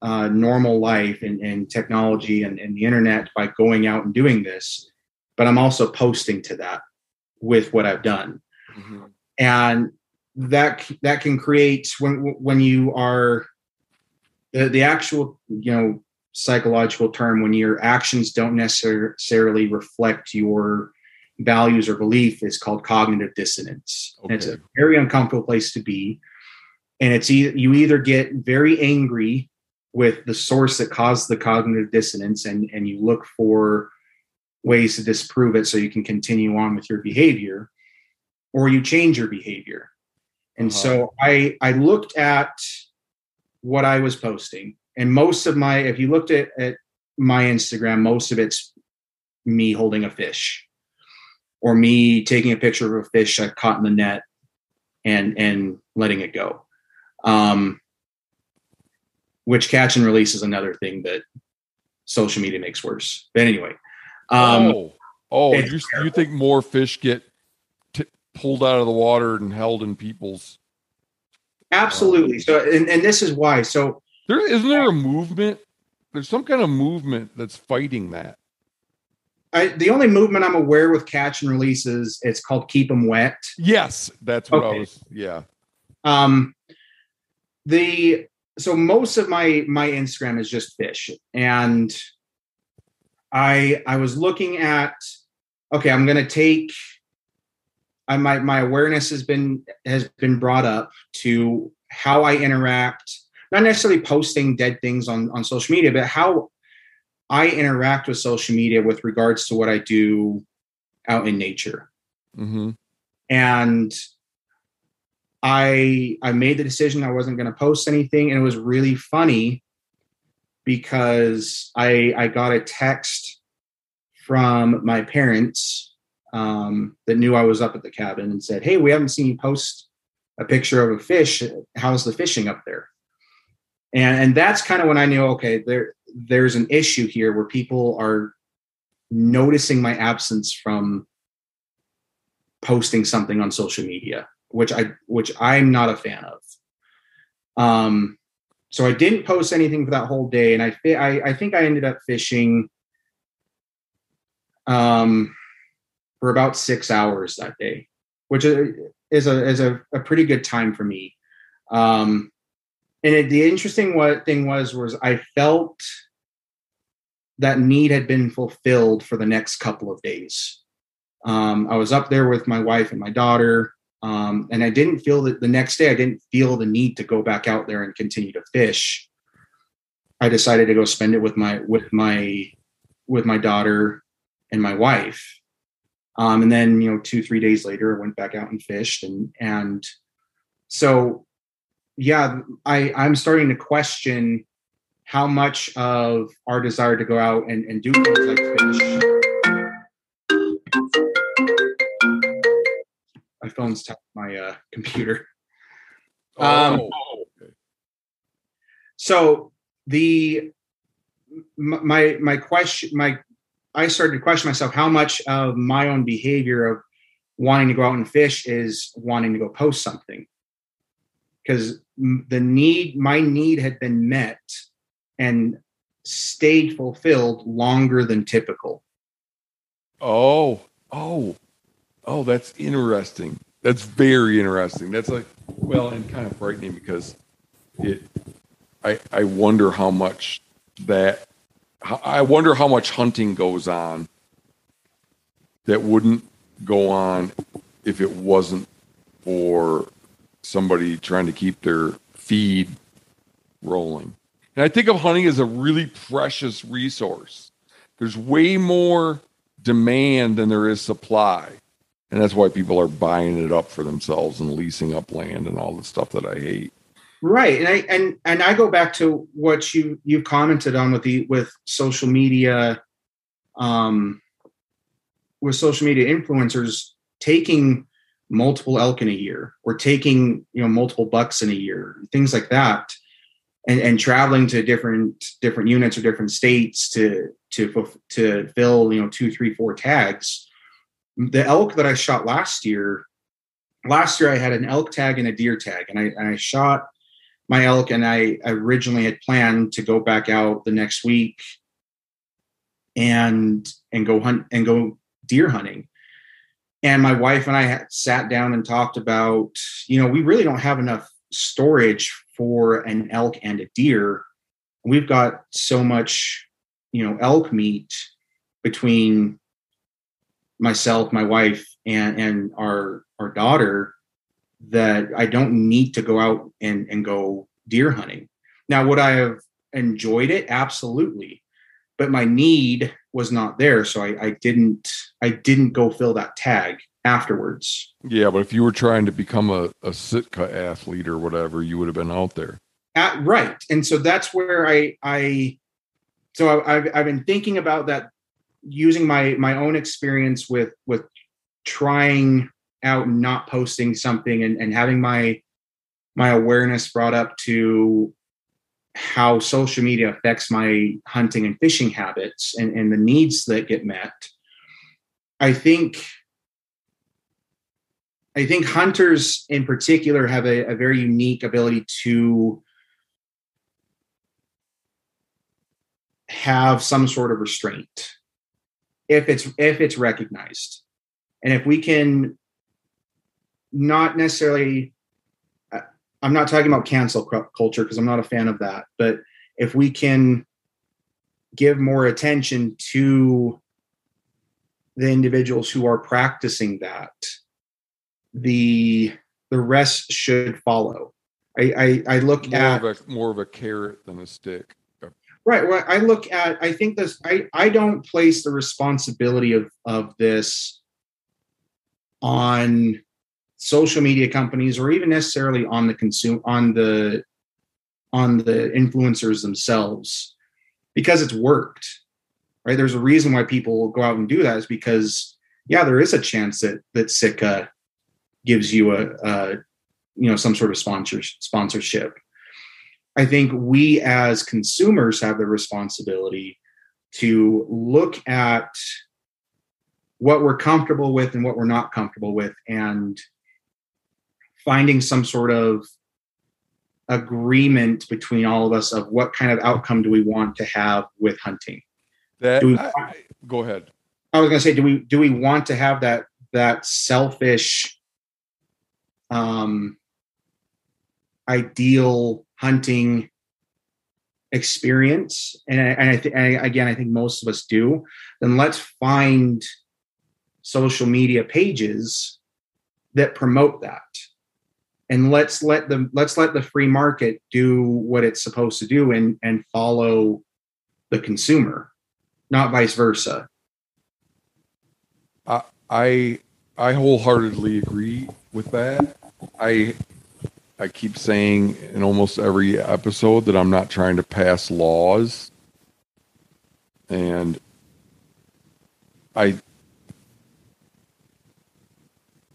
uh, normal life and, and technology and, and the internet by going out and doing this, but I'm also posting to that with what I've done and that that can create when when you are the, the actual you know psychological term when your actions don't necessarily reflect your values or belief is called cognitive dissonance. Okay. it's a very uncomfortable place to be. And it's e- you either get very angry with the source that caused the cognitive dissonance and, and you look for ways to disprove it so you can continue on with your behavior, or you change your behavior. And uh-huh. so I I looked at what I was posting. And most of my, if you looked at, at my Instagram, most of it's me holding a fish or me taking a picture of a fish I caught in the net and and letting it go. Um, which catch and release is another thing that social media makes worse. But anyway, um, oh, oh you, you think more fish get pulled out of the water and held in people's? Absolutely. So, and, and this is why. So, there isn't there a movement. There's some kind of movement that's fighting that. I, the only movement I'm aware with catch and releases it's called keep them wet. Yes, that's what okay. I was. Yeah. Um, the so most of my my Instagram is just fish, and I I was looking at okay, I'm going to take. I, my my awareness has been has been brought up to how I interact, not necessarily posting dead things on on social media, but how I interact with social media with regards to what I do out in nature. Mm-hmm. And I I made the decision I wasn't going to post anything, and it was really funny because I I got a text from my parents um, that knew I was up at the cabin and said, "Hey, we haven't seen you post a picture of a fish. How's the fishing up there?" And and that's kind of when I knew, okay, there there's an issue here where people are noticing my absence from posting something on social media which i which i'm not a fan of um so i didn't post anything for that whole day and i i, I think i ended up fishing um for about six hours that day which is a is a, a pretty good time for me um and it, the interesting what thing was was I felt that need had been fulfilled for the next couple of days. Um, I was up there with my wife and my daughter, um, and I didn't feel that the next day I didn't feel the need to go back out there and continue to fish. I decided to go spend it with my with my with my daughter and my wife. Um, and then you know two three days later I went back out and fished and and so yeah, I, I'm starting to question how much of our desire to go out and, and do things like fish. My phone's tapping my uh, computer. Um, oh. So the my my question my I started to question myself how much of my own behavior of wanting to go out and fish is wanting to go post something. Because the need my need had been met and stayed fulfilled longer than typical. Oh oh oh that's interesting. That's very interesting. That's like well and kind of frightening because it i i wonder how much that i wonder how much hunting goes on that wouldn't go on if it wasn't for somebody trying to keep their feed rolling. And I think of hunting as a really precious resource. There's way more demand than there is supply. And that's why people are buying it up for themselves and leasing up land and all the stuff that I hate. Right. And I and and I go back to what you you commented on with the with social media um with social media influencers taking multiple elk in a year or taking you know multiple bucks in a year things like that and, and traveling to different different units or different states to to to fill you know two three four tags the elk that i shot last year last year i had an elk tag and a deer tag and i, and I shot my elk and I originally had planned to go back out the next week and and go hunt and go deer hunting and my wife and I sat down and talked about, you know, we really don't have enough storage for an elk and a deer. we've got so much, you know, elk meat between myself, my wife, and and our our daughter that I don't need to go out and and go deer hunting. Now, would I have enjoyed it? Absolutely, but my need was not there, so I, I didn't I didn't go fill that tag afterwards. Yeah, but if you were trying to become a, a Sitka athlete or whatever, you would have been out there. At, right, and so that's where I I so I, I've I've been thinking about that using my my own experience with with trying out and not posting something and, and having my my awareness brought up to how social media affects my hunting and fishing habits and, and the needs that get met i think i think hunters in particular have a, a very unique ability to have some sort of restraint if it's if it's recognized. And if we can not necessarily uh, i'm not talking about cancel culture because i'm not a fan of that but if we can give more attention to the individuals who are practicing that the the rest should follow. I i, I look more at of a, more of a carrot than a stick. Right well i look at i think this i i don't place the responsibility of of this on social media companies or even necessarily on the consume on the on the influencers themselves because it's worked right? There's a reason why people go out and do that is because yeah there is a chance that that Sitka gives you a, a you know some sort of sponsor sponsorship. I think we as consumers have the responsibility to look at what we're comfortable with and what we're not comfortable with and finding some sort of agreement between all of us of what kind of outcome do we want to have with hunting. That we, I, go ahead. I was going to say do we do we want to have that that selfish um ideal hunting experience? And, I, and I think again i think most of us do. Then let's find social media pages that promote that and let's let the let's let the free market do what it's supposed to do and and follow the consumer not vice versa. I i i wholeheartedly agree with that. I i keep saying in almost every episode that i'm not trying to pass laws. And i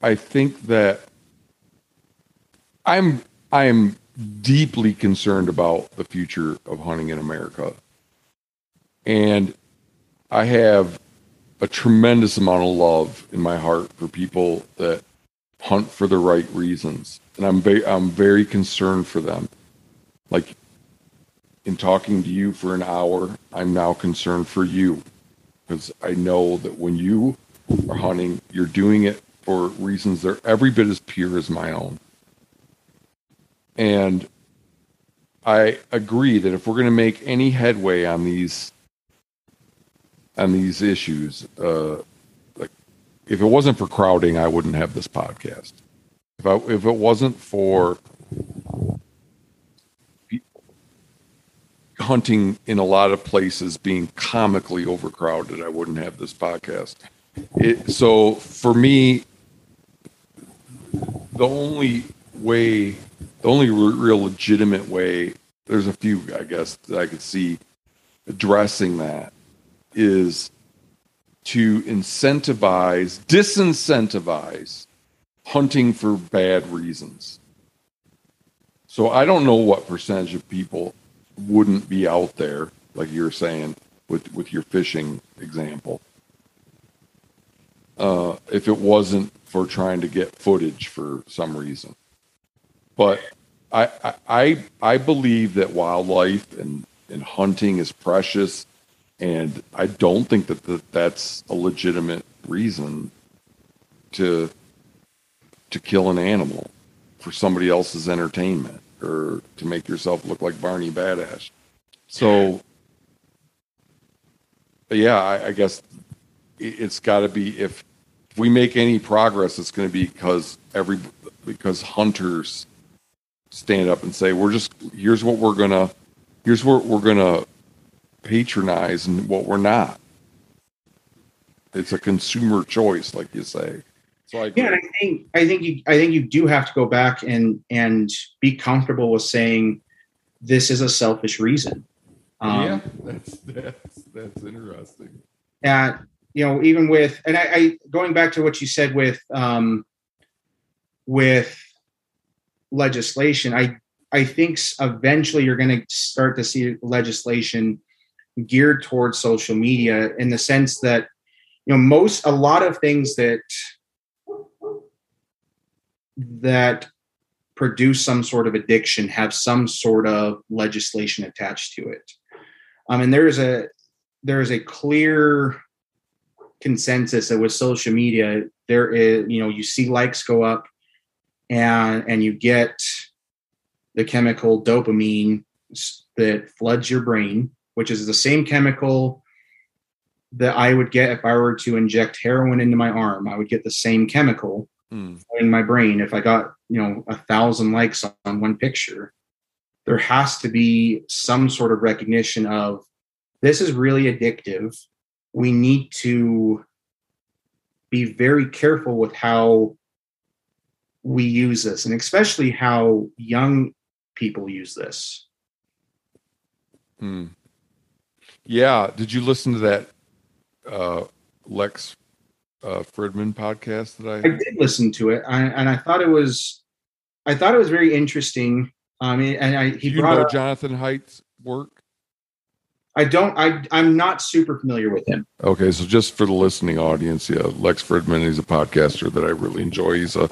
i think that I'm I'm deeply concerned about the future of hunting in America. And I have a tremendous amount of love in my heart for people that hunt for the right reasons. And I'm very I'm very concerned for them. Like in talking to you for an hour, I'm now concerned for you because I know that when you are hunting, you're doing it for reasons that are every bit as pure as my own. And I agree that if we're going to make any headway on these on these issues, uh, like if it wasn't for crowding, I wouldn't have this podcast. If I, if it wasn't for hunting in a lot of places being comically overcrowded, I wouldn't have this podcast. It, so for me, the only way the only real legitimate way, there's a few, I guess, that I could see addressing that is to incentivize, disincentivize hunting for bad reasons. So I don't know what percentage of people wouldn't be out there, like you're saying with with your fishing example, uh, if it wasn't for trying to get footage for some reason. But I, I, I believe that wildlife and, and hunting is precious, and I don't think that that's a legitimate reason to to kill an animal for somebody else's entertainment or to make yourself look like Barney Badass. So, yeah, I, I guess it- it's got to be if we make any progress, it's going to be because every because hunters stand up and say, "We're just here's what we're gonna here's what we're gonna patronize and what we're not." It's a consumer choice, like you say. So I Yeah, I think I think you I think you do have to go back and and be comfortable with saying this is a selfish reason. Um, yeah, that's that's that's interesting. at you know even with and I, I going back to what you said with um with legislation i i think eventually you're going to start to see legislation geared towards social media in the sense that you know most a lot of things that that produce some sort of addiction have some sort of legislation attached to it. Um, and there is a there is a clear consensus that with social media there is you know you see likes go up and and you get the chemical dopamine that floods your brain which is the same chemical that i would get if i were to inject heroin into my arm. I would get the same chemical Hmm. in my brain if i got you know a thousand likes on one picture. There has to be some sort of recognition of this is really addictive. We need to be very careful with how we use this and especially how young people use this Hmm. Yeah. Did you listen to that uh, Lex uh, Fridman podcast that i I? did listen to it I, and i thought it was i thought it was very interesting i mean and i Do he you brought know up, Jonathan Haidt's work? I don't i i'm not super familiar with him Okay, so just for the listening audience, yeah, Lex Fridman is a podcaster that I really enjoy. He's a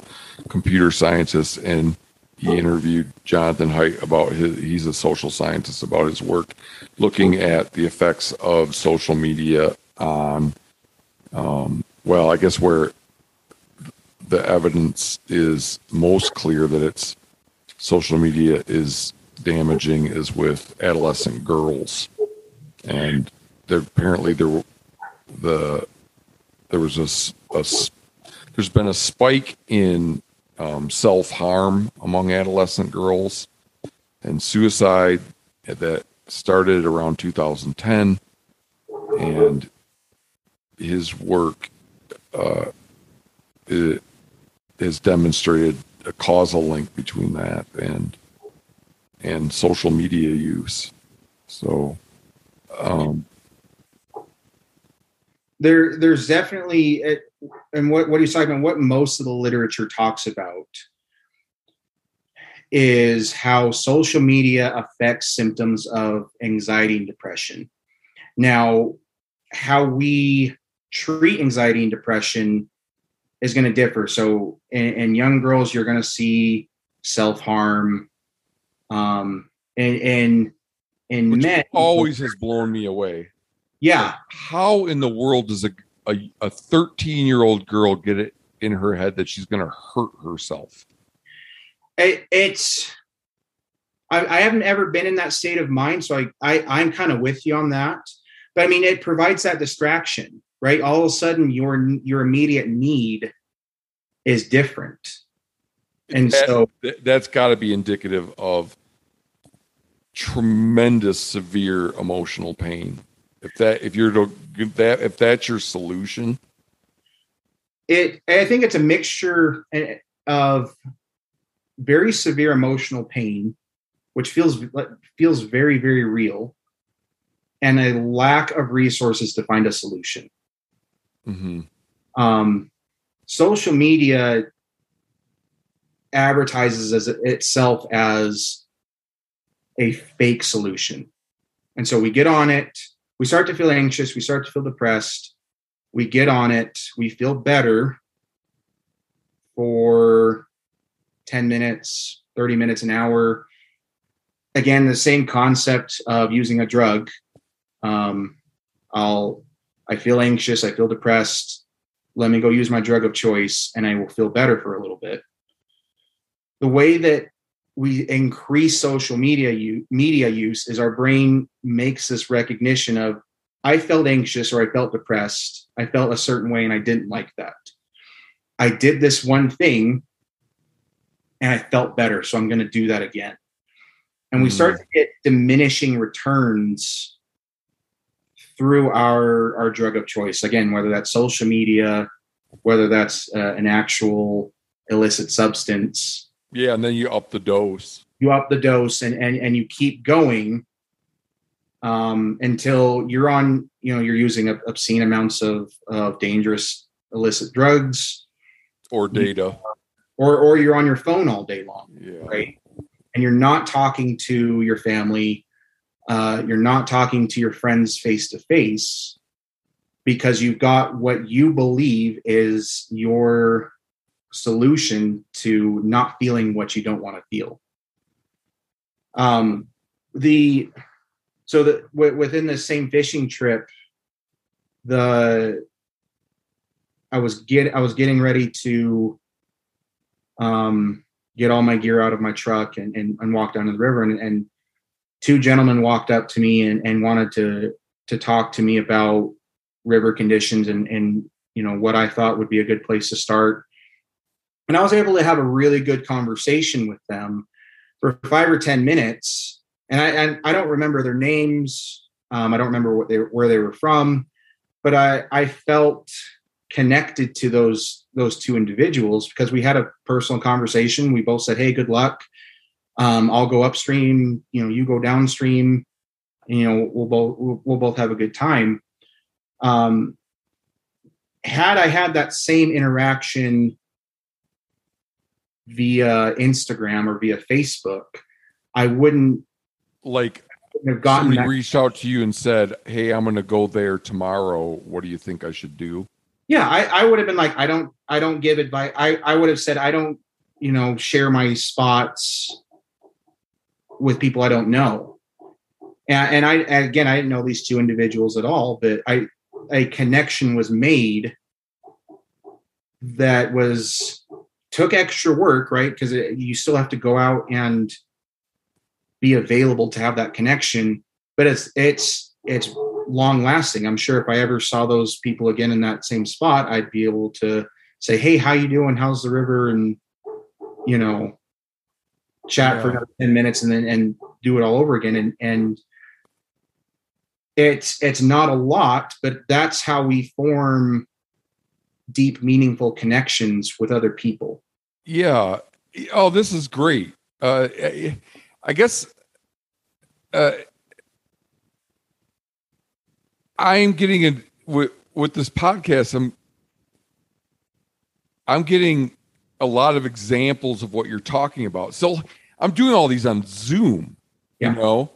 computer scientist, and he interviewed Jonathan Haidt about his. He's a social scientist about his work, looking at the effects of social media on. Um, well, I guess where the evidence is most clear that it's social media is damaging is with adolescent girls, and there apparently there the there was a, a there's been a spike in um, self harm among adolescent girls and suicide that started around 2010, and his work uh, has demonstrated a causal link between that and and social media use. So, um, there there's definitely it, and what what he's talking about what most of the literature talks about is how social media affects symptoms of anxiety and depression. Now how we treat anxiety and depression is going to differ. So in, in young girls you're going to see self-harm um and in in which men always has blown me away. yeah How in the world does a a, a 13 year old girl get it in her head that she's going to hurt herself? it, it's I, I haven't ever been in that state of mind so I, I i'm kind of with you on that but i mean it provides that distraction right all of a sudden your your immediate need is different and That- so Th- that's got to be indicative of tremendous severe emotional pain. If that if you're to if that if that's your solution, it i think it's a mixture eh, of very severe emotional pain which feels feels very very real and a lack of resources to find a solution. Mhm, um, social media advertises as itself as a fake solution. And so we get on it. We start to feel anxious. We start to feel depressed. We get on it. We feel better for 10 minutes 30 minutes an hour. Again the same concept of using a drug. Um, i'll i feel anxious. I feel depressed. Let me go use my drug of choice and I will feel better for a little bit. The way that we increase social media u- media use is our brain makes this recognition of I felt anxious or I felt depressed. I felt a certain way and I didn't like that. I did this one thing and I felt better. So I'm going to do that again. And we start to get diminishing returns through our, our drug of choice. Again, whether that's social media, whether that's uh, an actual illicit substance. Yeah. And then you up the dose. You up the dose and, and, and you keep going um, until you're on, you know, you're using obscene amounts of, of dangerous illicit drugs or data, or or you're on your phone all day long, yeah. right? And you're not talking to your family, uh, you're not talking to your friends face to face because you've got what you believe is your solution to not feeling what you don't want to feel. Um, the so that w- within the same fishing trip, the I was get I was getting ready to um, get all my gear out of my truck and and, and walk down to the river and, and two gentlemen walked up to me and, and wanted to to talk to me about river conditions and and you know what I thought would be a good place to start. And I was able to have a really good conversation with them for five or ten minutes and I and I don't remember their names. Um, I don't remember what they where they were from, but I I felt connected to those those two individuals because we had a personal conversation. We both said, "Hey, good luck. Um, I'll go upstream. You know, you go downstream. You know, we'll both we'll, we'll both have a good time." Um, had I had that same interaction via Instagram or via Facebook, I wouldn't like have gotten somebody that. reached out to you and said, "Hey, I'm going to go there tomorrow. What do you think I should do?" yeah, I, I would have been like, I don't, I don't give advice. I, I would have said, I don't, you know, share my spots with people I don't know. And, and I, again, I didn't know these two individuals at all, but I, a connection was made that was took extra work, right? Because you still have to go out and be available to have that connection. But it's it's it's long lasting. I'm sure if I ever saw those people again in that same spot, I'd be able to say, "Hey, how you doing? How's the river?" and you know, chat yeah. for another 10 minutes and then and do it all over again and and it's it's not a lot, but that's how we form deep meaningful connections with other people. Yeah. Oh, this is great. Uh I guess uh I'm getting a with with this podcast. I'm I'm getting a lot of examples of what you're talking about. So I'm doing all these on Zoom, yeah. you know.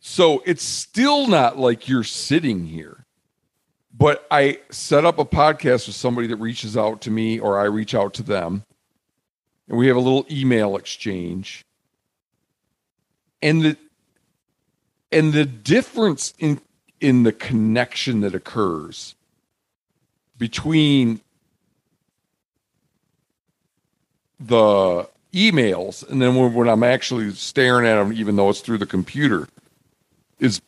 So it's still not like you're sitting here. But I set up a podcast with somebody that reaches out to me or I reach out to them. And we have a little email exchange. And the and the difference in in the connection that occurs between the emails and then when, when, I'm actually staring at them, even though it's through the computer, is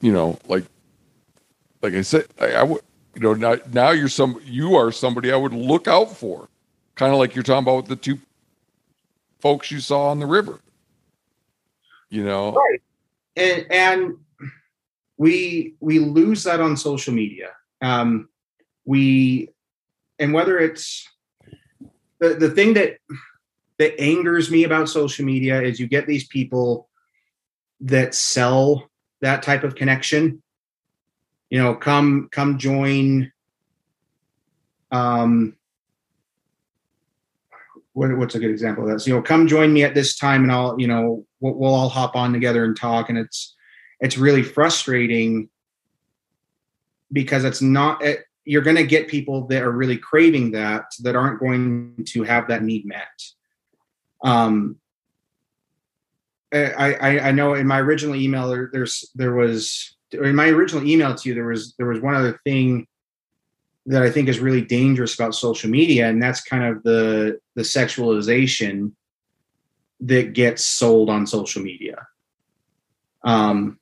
you know like like I said, I, I would you know now now you're some you are somebody I would look out for, kind of like you're talking about with the two folks you saw on the river. You know, right? And and we we lose that on social media. Um, we and whether it's the the thing that that angers me about social media is you get these people that sell that type of connection. You know, come come join. Um, what, what's a good example of that? So, you know, come join me at this time, and I'll, you know, we'll, we'll all hop on together and talk. And it's it's really frustrating because it's not it, you're going to get people that are really craving that that aren't going to have that need met um I, I, I know in my original email there, there's there was in my original email to you there was there was one other thing that I think is really dangerous about social media, and that's kind of the the sexualization that gets sold on social media. Um,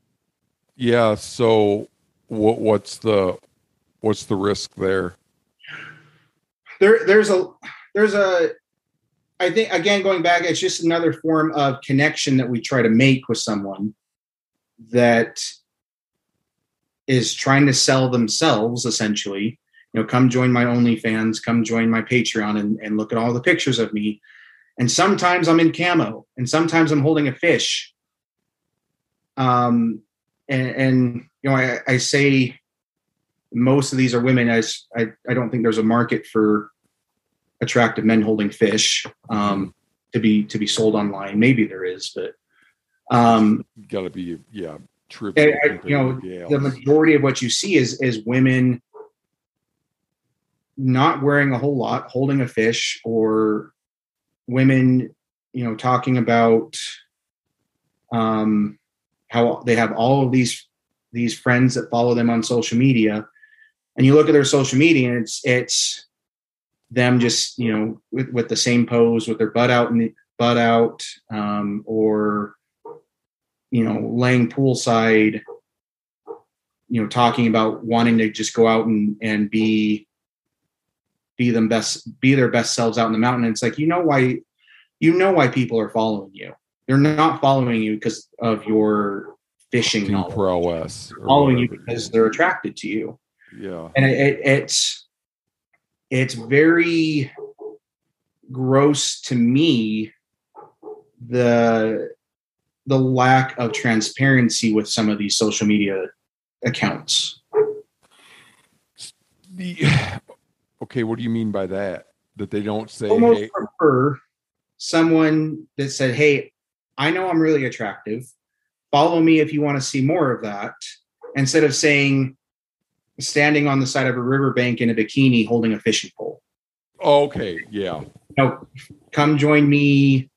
yeah. So what what's the what's the risk there? There there's a there's a I think again going back, it's just another form of connection that we try to make with someone that is trying to sell themselves essentially. You know, come join my OnlyFans, come join my Patreon and, and look at all the pictures of me. And sometimes I'm in camo and sometimes I'm holding a fish. Um and, and you know, I, I say most of these are women. I, I, I don't think there's a market for attractive men holding fish um, to be to be sold online. Maybe there is, but um, got to be yeah. I, I, you know, the majority of what you see is is women not wearing a whole lot, holding a fish, or women, you know, talking about um, how they have all of these these friends that follow them on social media, and you look at their social media, and it's it's them just you know with, with the same pose with their butt out and butt out um, or you know laying poolside you know talking about wanting to just go out and and be be them best be their best selves out in the mountain. And it's like you know why you know why people are following you. They're not following you because of your fishing knowledge. prowess following you because they're attracted to you. Yeah. And it, it, it's it's very gross to me the the lack of transparency with some of these social media accounts. okay, what do you mean by that? That they don't say almost hey. prefer someone that said, "Hey, I know I'm really attractive. Follow me if you want to see more of that." Instead of saying, standing on the side of a riverbank in a bikini holding a fishing pole. Oh, okay, yeah. No, come join me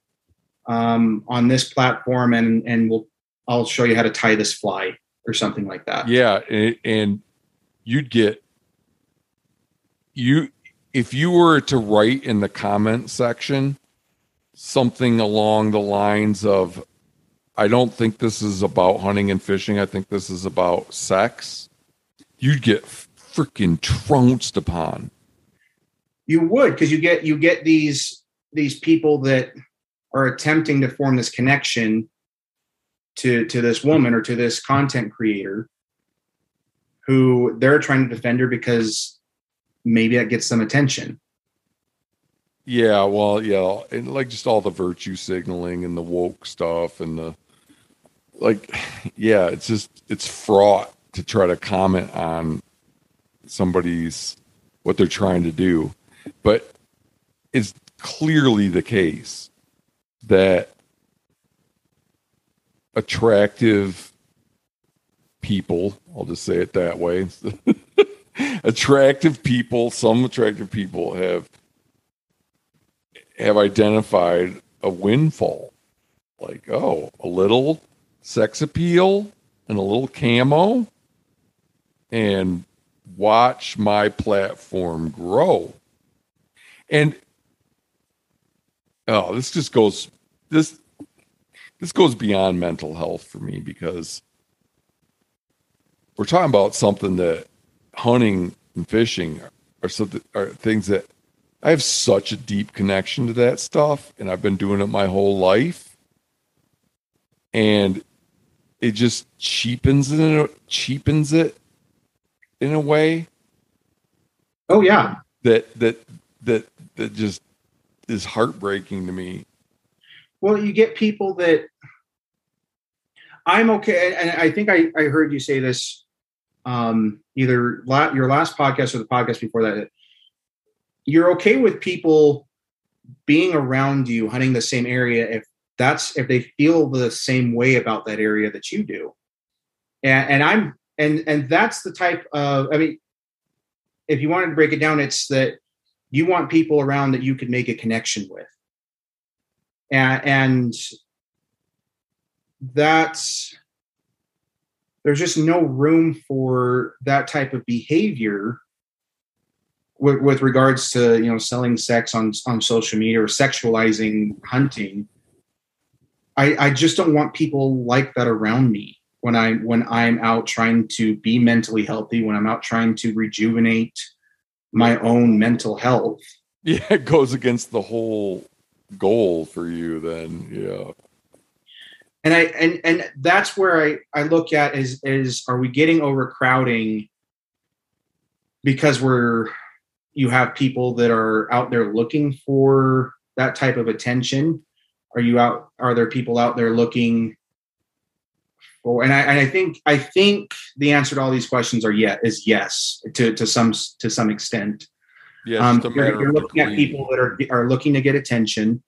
um, on this platform, and and we'll I'll show you how to tie this fly or something like that. Yeah, and, and you'd get you if you were to write in the comment section something along the lines of I don't think this is about hunting and fishing. I think this is about sex you'd get freaking trounced upon. You would, because you get you get these these people that are attempting to form this connection to to this woman or to this content creator who they're trying to defend her because maybe that gets some attention. Yeah, well, yeah, and like just all the virtue signaling and the woke stuff and the like yeah, it's just it's fraught to try to comment on somebody's what they're trying to do. But it's clearly the case that attractive people, I'll just say it that way. attractive people, some attractive people have have identified a windfall. Like, oh, a little sex appeal and a little camo and watch my platform grow. And oh, this just goes this this goes beyond mental health for me because we're talking about something that hunting and fishing are something are things that I have such a deep connection to that stuff and I've been doing it my whole life. And it just cheapens it cheapens it in a way. Oh yeah. That that that that just is heartbreaking to me. Well, you get people that I'm okay, and I think I, I heard you say this um, either la- your last podcast or the podcast before that. You're okay with people being around you, hunting the same area, if that's if they feel the same way about that area that you do. And, and I'm and and that's the type of i mean if you wanted to break it down it's that you want people around that you could make a connection with. And, and that's there's just no room for that type of behavior with, with regards to you know selling sex on on social media or sexualizing hunting. I, I just don't want people like that around me when I when I'm out trying to be mentally healthy, when I'm out trying to rejuvenate my own mental health. Yeah, it goes against the whole goal for you then. Yeah. And I and and that's where I I look at is is are we getting overcrowding because we're you have people that are out there looking for that type of attention are you out are there people out there looking for and I, and I think i think the answer to all these questions are yeah is yes to to some to some extent. Yeah. um, you're, you're looking at people that are are looking to get attention.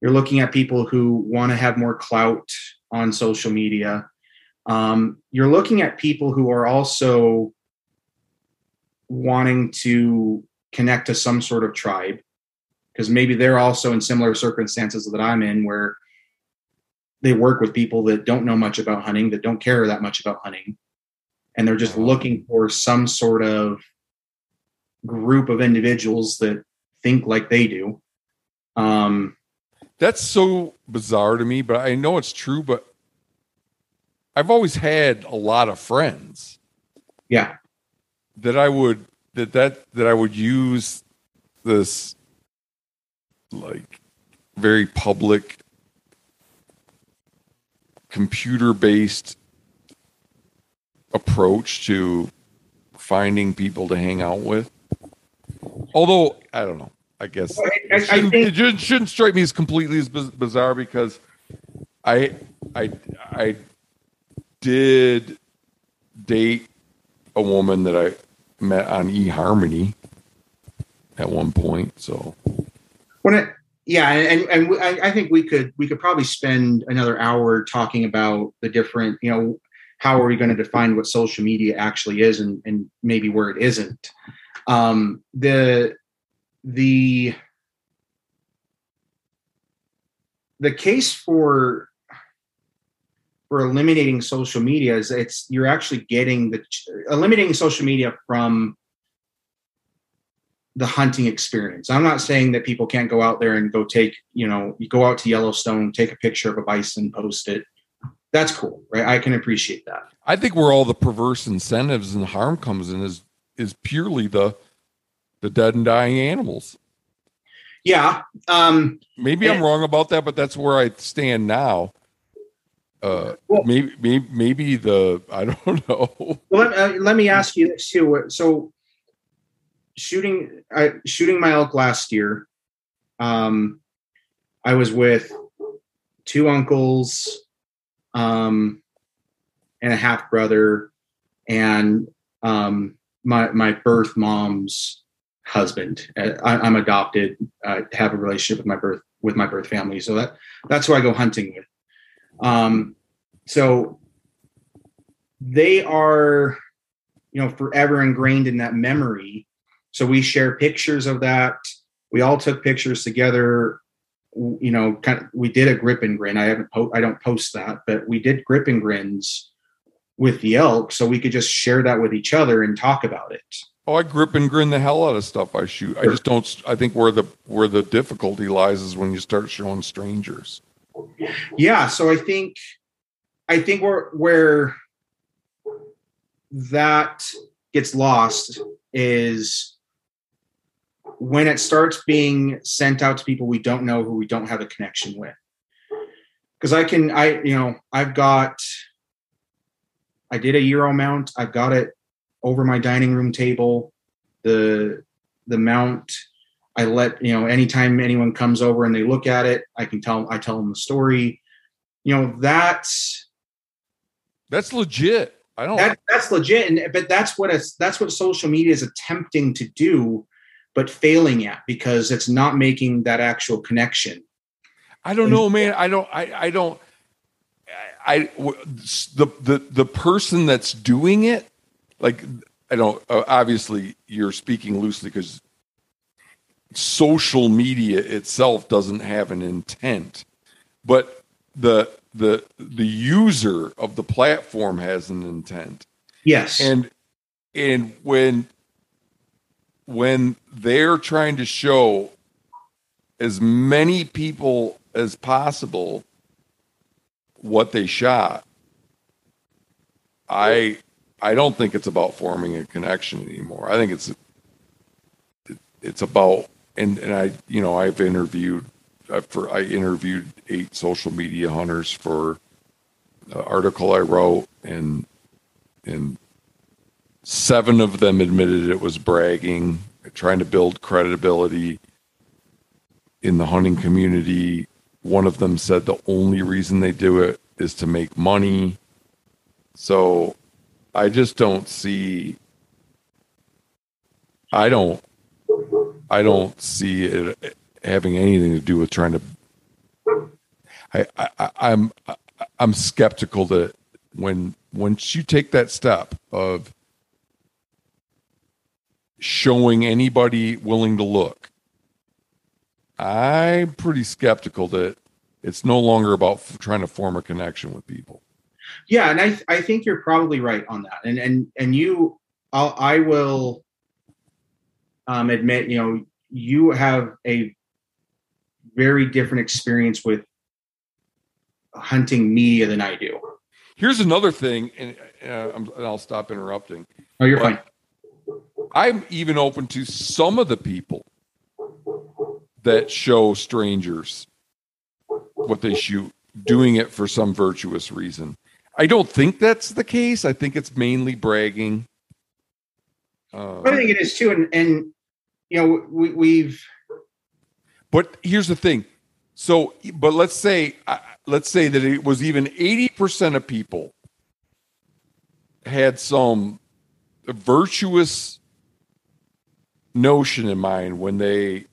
You're looking at people who want to have more clout on social media. Um, you're looking at people who are also wanting to connect to some sort of tribe because maybe they're also in similar circumstances that I'm in where they work with people that don't know much about hunting, that don't care that much about hunting, and they're just looking for some sort of group of individuals that think like they do. Um, That's so bizarre to me, but I know it's true. But I've always had a lot of friends yeah, that I would that that that I would use this like very public computer based approach to finding people to hang out with. Although I don't know, I guess I- I- I it, shouldn't, think- it shouldn't- shouldn't strike me as completely as bizarre because I I I did date a woman that I met on eHarmony at one point. So when it, yeah, and and I think we could we could probably spend another hour talking about the different, you know, how are we going to define what social media actually is, and and maybe where it isn't. Um, the the the case for for eliminating social media is it's you're actually getting the eliminating social media from the hunting experience. I'm not saying that people can't go out there and go take, you know, you go out to Yellowstone, take a picture of a bison, post it. That's cool, right? I can appreciate that. I think where all the perverse incentives and harm comes in is is purely the the dead and dying animals. Yeah. Um, Maybe I'm Eh. wrong about that, but that's where I stand now. Uh, Well- maybe, maybe, maybe the I don't know. well, let, uh, let me ask you this too. So, shooting, I, shooting my elk last year, um, I was with two uncles, um, and a half brother, and um, my my birth mom's husband. Uh, I, I'm adopted. I have a relationship with my birth with my birth family, so that that's who I go hunting with. Um, so they are, you know, forever ingrained in that memory. So we share pictures of that. We all took pictures together. You know, kind of. We did a grip and grin. I haven't. Po- I don't post that, but we did grip and grins with the elk, so we could just share that with each other and talk about it. Oh, I grip and grin the hell out of stuff I shoot. I just don't. I think where the where the difficulty lies is when you start showing strangers. yeah so i think i think where where that gets lost is when it starts being sent out to people we don't know who we don't have a connection with because i can i you know i've got i did a euro mount i've got it over my dining room table the the mount I let you know anytime anyone comes over and they look at it, I can tell I tell them the story. You know that's That's legit. I don't. that that's legit, and but that's what it's that's what social media is attempting to do, but failing at because it's not making that actual connection. I don't know, man. I don't. I. I don't. I the the the person that's doing it, like I don't. Uh, obviously, you're speaking loosely because social media itself doesn't have an intent, but the the the user of the platform has an intent Yes, and and when when they're trying to show as many people as possible what they shot, I I don't think it's about forming a connection anymore. I think it's it's about and and I you know I've interviewed I, for I interviewed eight social media hunters for the article I wrote and and seven of them admitted it was bragging, trying to build credibility in the hunting community. One of them said the only reason they do it is to make money. So I just don't see I don't I don't see it having anything to do with trying to I, I I'm I'm skeptical that when once you take that step of showing anybody willing to look, I'm pretty skeptical that it's no longer about f- trying to form a connection with people. Yeah, and I I think you're probably right on that. And and and you, I'll, I will um, admit, you know, you have a very different experience with hunting media than I do. Here's another thing, and, uh, and I'll stop interrupting. Oh, you're fine. I'm even open to some of the people that show strangers what they shoot, doing it for some virtuous reason. I don't think that's the case. I think it's mainly bragging. Uh, I think it is too, and and you know we, we've. But here's the thing. So, but let's say uh, let's say that it was even eighty percent of people had some virtuous notion in mind when they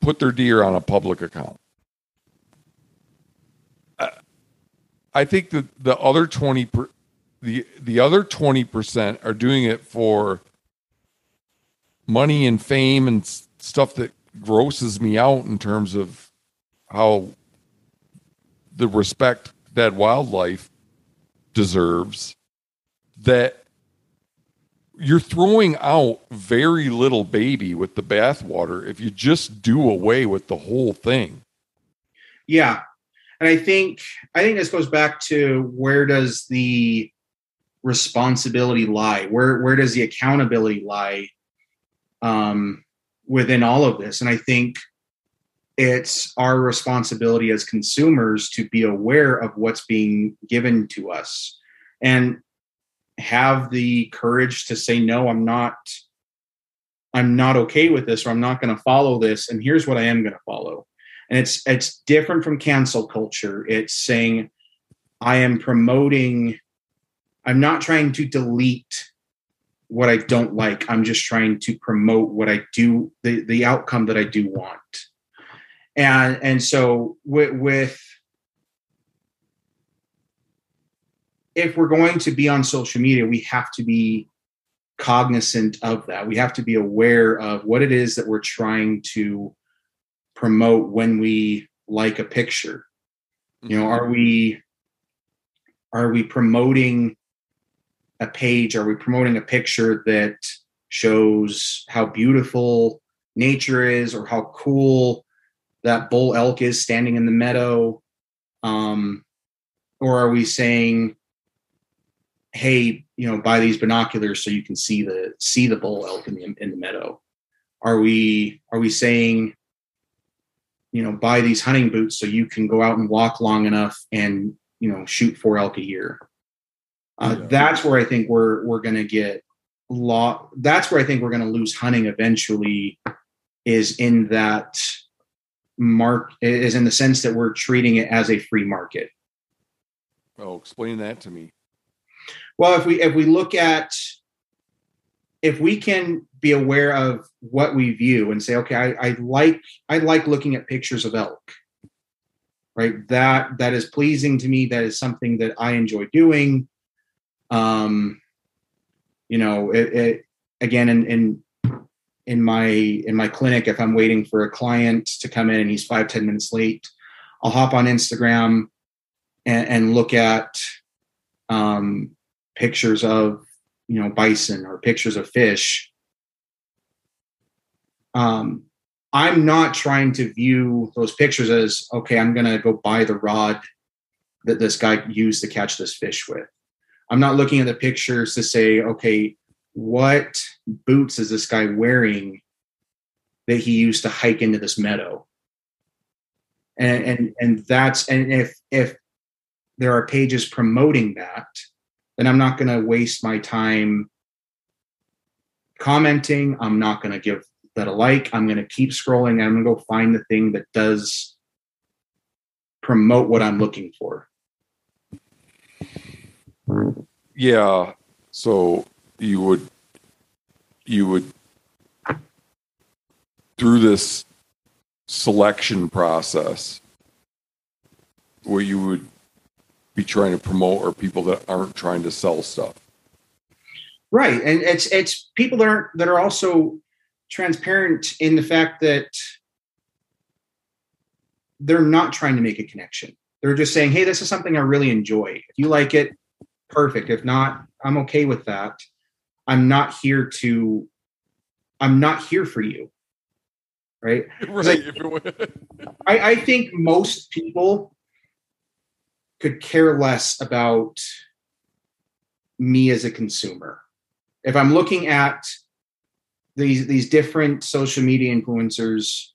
put their deer on a public account. I think that the other 20 per, the the other 20% are doing it for money and fame and stuff that grosses me out in terms of how the respect that wildlife deserves that you're throwing out very little baby with the bathwater if you just do away with the whole thing. Yeah. And I think I think this goes back to where does the responsibility lie? Where where does the accountability lie um, within all of this? And I think it's our responsibility as consumers to be aware of what's being given to us and have the courage to say no i'm not i'm not okay with this or i'm not going to follow this and here's what i am going to follow. And it's it's different from cancel culture. It's saying i am promoting i'm not trying to delete what i don't like. I'm just trying to promote what i do the the outcome that i do want. And and so with with if we're going to be on social media, we have to be cognizant of that. We have to be aware of what it is that we're trying to promote when we like a picture. You know, are we are we promoting a page? Are we promoting a picture that shows how beautiful nature is or how cool that bull elk is standing in the meadow? Um, or are we saying hey, you know, buy these binoculars so you can see the see the bull elk in the in the meadow? Are we are we saying, you know, buy these hunting boots so you can go out and walk long enough and you know shoot four elk a year? Uh, yeah. That's where I think we're we're going to get law. That's where I think we're going to lose hunting eventually. Is in that mark is in the sense that we're treating it as a free market. Oh, explain that to me. Well, if we if we look at if we can be aware of what we view and say, okay, I, I like I like looking at pictures of elk, right? That that is pleasing to me. That is something that I enjoy doing. Um, you know, it, it again in in in my in my clinic, if I'm waiting for a client to come in and he's five ten minutes late, I'll hop on Instagram and, and look at um, pictures of you know bison or pictures of fish um, i'm not trying to view those pictures as okay i'm going to go buy the rod that this guy used to catch this fish with. I'm not looking at the pictures to say, okay, what boots is this guy wearing that he used to hike into this meadow? And and and that's and if if there are pages promoting that, then I'm not going to waste my time commenting. I'm not going to give that a like. I'm going to keep scrolling. I'm going to go find the thing that does promote what I'm looking for. Yeah. So you would you would through this selection process where you would be trying to promote or people that aren't trying to sell stuff. Right. And it's it's people that are that are also transparent in the fact that they're not trying to make a connection. They're just saying, "Hey, this is something I really enjoy. If you like it, perfect. If not, I'm okay with that. I'm not here to I'm not here for you." Right? Right. I, I think most people could care less about me as a consumer. If I'm looking at these these different social media influencers,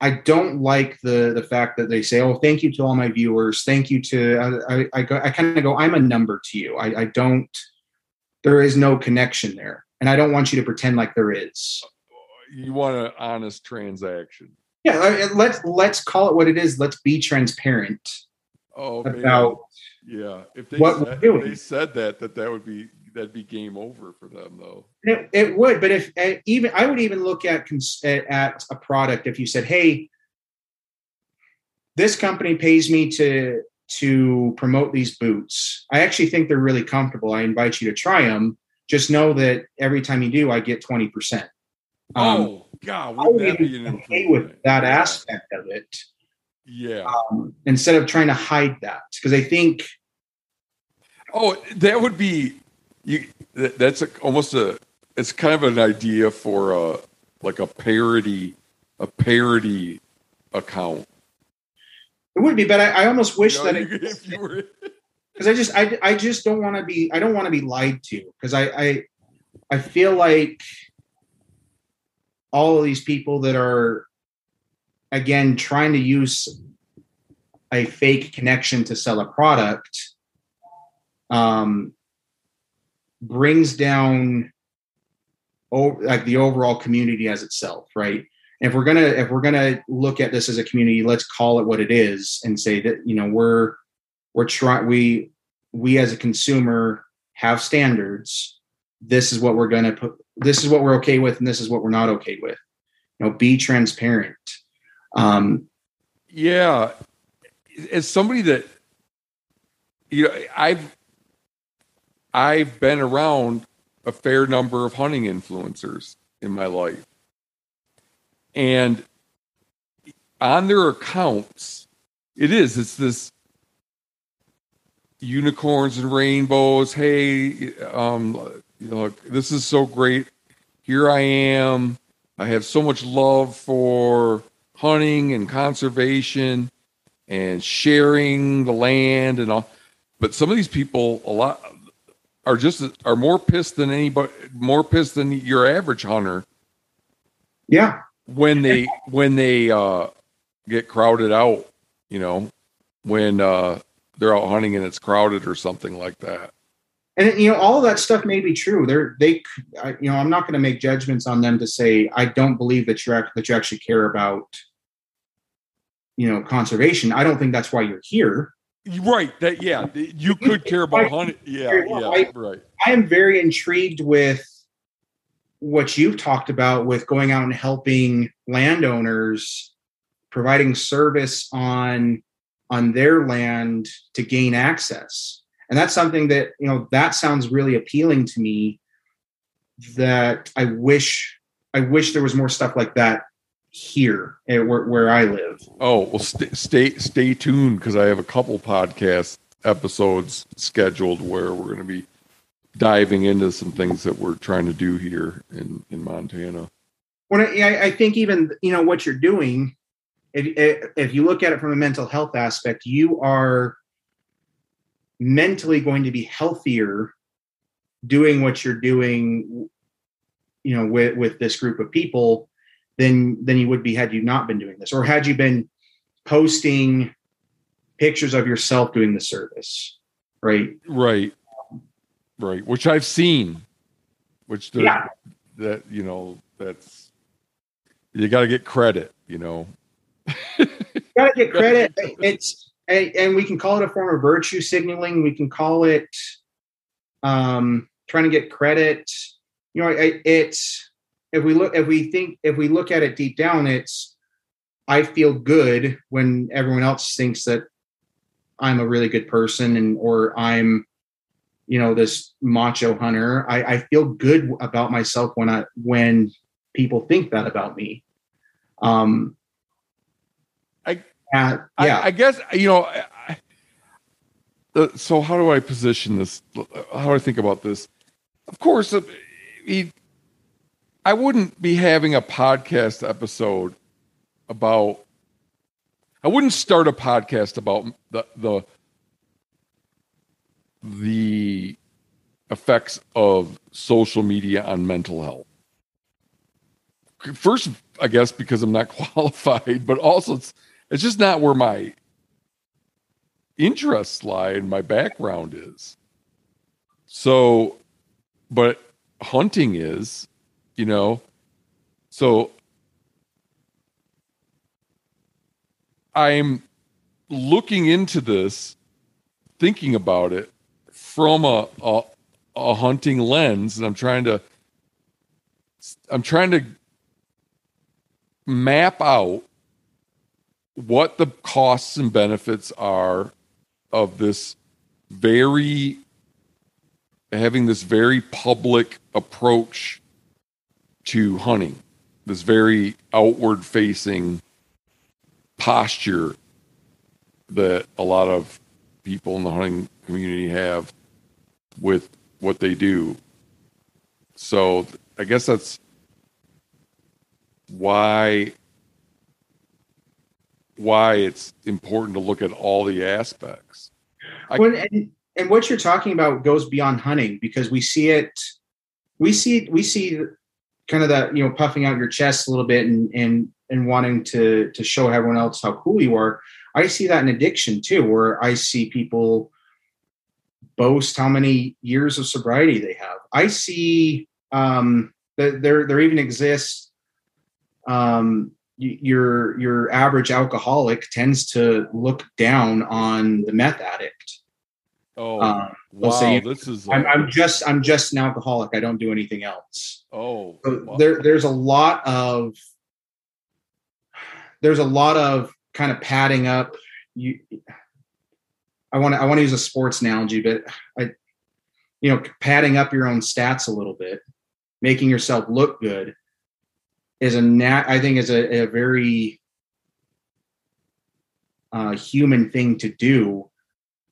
I don't like the the fact that they say, "Oh, thank you to all my viewers. Thank you to." I I, I, I kind of go, "I'm a number to you." I, I don't. There is no connection there, and I don't want you to pretend like there is. You want an honest transaction. Yeah, let's let's call it what it is. Let's be transparent oh, about man. yeah. If they what said. If they said that that that would be that'd be game over for them though. It, it would, but if uh, even I would even look at at a product if you said, "Hey, this company pays me to to promote these boots. I actually think they're really comfortable. I invite you to try them. Just know that every time you do, I get twenty percent." Um, oh God, wouldn't that be an okay with that aspect of it Yeah. um, instead of trying to hide that because I think Oh, that would be you. That's a, almost a. It's kind of an idea for a like a parody, a parody account. it would be, but I, I almost wish You know, that it if you were, because I just I, I just don't want to be I don't want to be lied to because I, I I feel like all of these people that are again trying to use a fake connection to sell a product um, brings down oh, like the overall community as itself right? If we're gonna if we're gonna look at this as a community let's call it what it is and say that you know we're we're trying we we as a consumer have standards. This is what we're to put this is what we're okay with and this is what we're not okay with. You know be transparent um yeah, as somebody that you know, I've I've been around a fair number of hunting influencers in my life, and on their accounts, it is it's this unicorns and rainbows. Hey, um, you know, this is so great. Here I am. I have so much love for hunting and conservation and sharing the land and all. But some of these people, a lot, are just are more pissed than anybody, more pissed than your average hunter yeah when they when they uh, get crowded out. You know, when uh, they're out hunting and it's crowded or something like that. and you know all of that stuff may be true they're they I, you know i'm not going to make judgments on them to say i don't believe that you act that you actually care about you know conservation i don't think that's why you're here Right. That yeah. You could care about hunting. Yeah. Yeah. Right. I am very intrigued with what you've talked about with going out and helping landowners providing service on on their land to gain access. And that's something that, you know, that sounds really appealing to me that I wish I wish there was more stuff like that here eh, where, where I live. Oh well, stay stay, stay tuned because I have a couple podcast episodes scheduled where we're going to be diving into some things that we're trying to do here in in Montana. when I, I- think even you know what you're doing if, if if you look at it from a mental health aspect you are mentally going to be healthier doing what you're doing you know with with this group of people than than you would be had you not been doing this or had you been posting pictures of yourself doing the service right? Right. Right which i've seen which there- Yeah. that you know that's you got to get credit you know? Gotta get credit. It's and, and we can call it a form of virtue signaling. We can call it um trying to get credit. You know it, it's if we look if we think if we look at it deep down it's i feel good when everyone else thinks that i'm a really good person and or i'm you know this macho hunter i, I feel good about myself when i when people think that about me um I- uh, yeah I, I guess you know. I, so how do I position this? How do I think about this? Of course, he, I wouldn't be having a podcast episode about. I wouldn't start a podcast about the the the effects of social media on mental health. First, I guess because I'm not qualified, but also it's it's just not where my interests lie and my background is. So, but hunting is, you know, so I'm looking into this, thinking about it from a, a a hunting lens, and I'm trying to I'm trying to map out what the costs and benefits are of this very having this very public approach to hunting this very outward facing posture that a lot of people in the hunting community have with what they do so i guess that's why why it's important to look at all the aspects. I- and, and what you're talking about goes beyond hunting because we see it we see we see kind of that you know puffing out your chest a little bit and and and wanting to to show everyone else how cool you are i see that in addiction too where i see people boast how many years of sobriety they have. I see um that there there even exists um your your average alcoholic tends to look down on the meth addict. Oh, um, wow! say- this is I'm, uh, I'm just I'm just an alcoholic. I don't do anything else. oh, So wow. there there's a lot of there's a lot of kind of padding up. You, I want to I want to use a sports analogy, but I, you know, padding up your own stats a little bit, making yourself look good, is a nat. I think is a, a very uh, human thing to do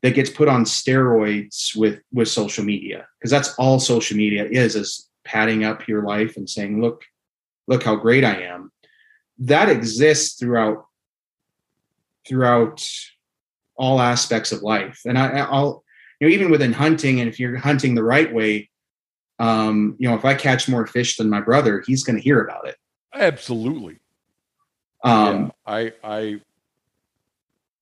that gets put on steroids with with social media because that's all social media is is padding up your life and saying look look how great i am. That exists throughout throughout all aspects of life. And I, i'll you know even within hunting and if you're hunting the right way um you know if i catch more fish than my brother he's going to hear about it. Absolutely. um yeah, I, I,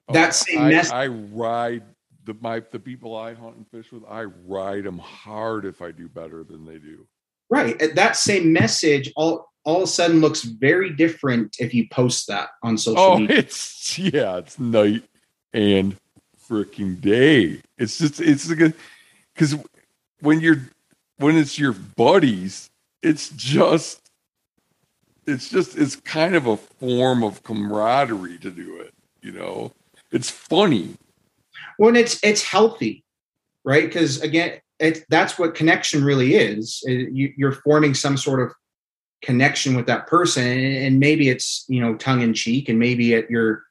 That oh, same I, mess- I ride the my the people I hunt and fish with. I ride them hard if I do better than they do. right that same message all all of a sudden looks very different if you post that on social Oh, media it's yeah, it's night and freaking day. It's just it's because when you're when it's your buddies, it's just it's just it's kind of a form of camaraderie to do it. You know, it's funny. When it's it's healthy right? Because again it, that's what connection really is. It- you, you're forming some sort of connection with that person and, and maybe it's you know tongue in cheek and maybe it, you're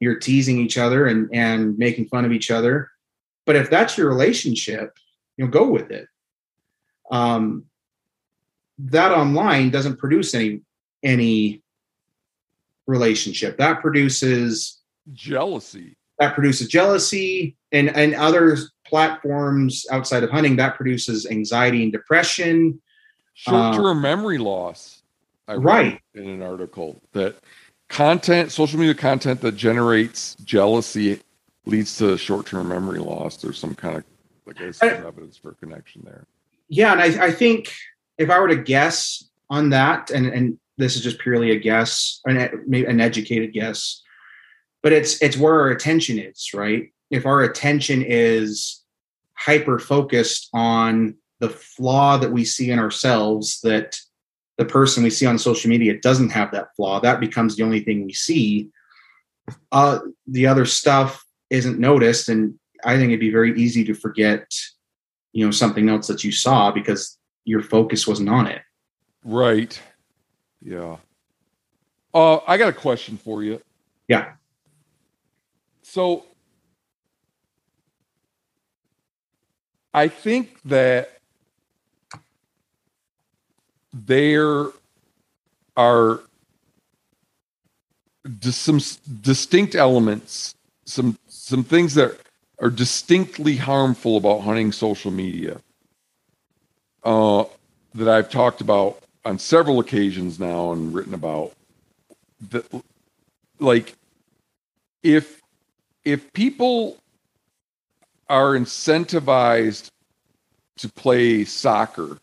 you're teasing each other and and making fun of each other. But if that's your relationship you know go with it. Um that online doesn't produce any any relationship. That produces Jealousy. That produces jealousy and and other platforms outside of hunting that produces anxiety and depression. Short-term uh, memory loss I right. in an article that content social media content that generates jealousy leads to short-term memory loss. There's some kind of like I some evidence for a connection there. Yeah and I, I think if i were to guess on that and and this is just purely a guess an, an educated guess but it's it's where our attention is right? If our attention is hyper focused on the flaw that we see in ourselves that the person we see on social media doesn't have that flaw that becomes the only thing we see. Uh, the other stuff isn't noticed and i think it'd be very easy to forget you know something else that you saw because your focus wasn't on it. Right. Yeah. Uh i got a question for you. Yeah so I think that there are some distinct elements, some some things that are distinctly harmful about hunting social media uh, that I've talked about on several occasions now and written about. That, like, if if people are incentivized to play soccer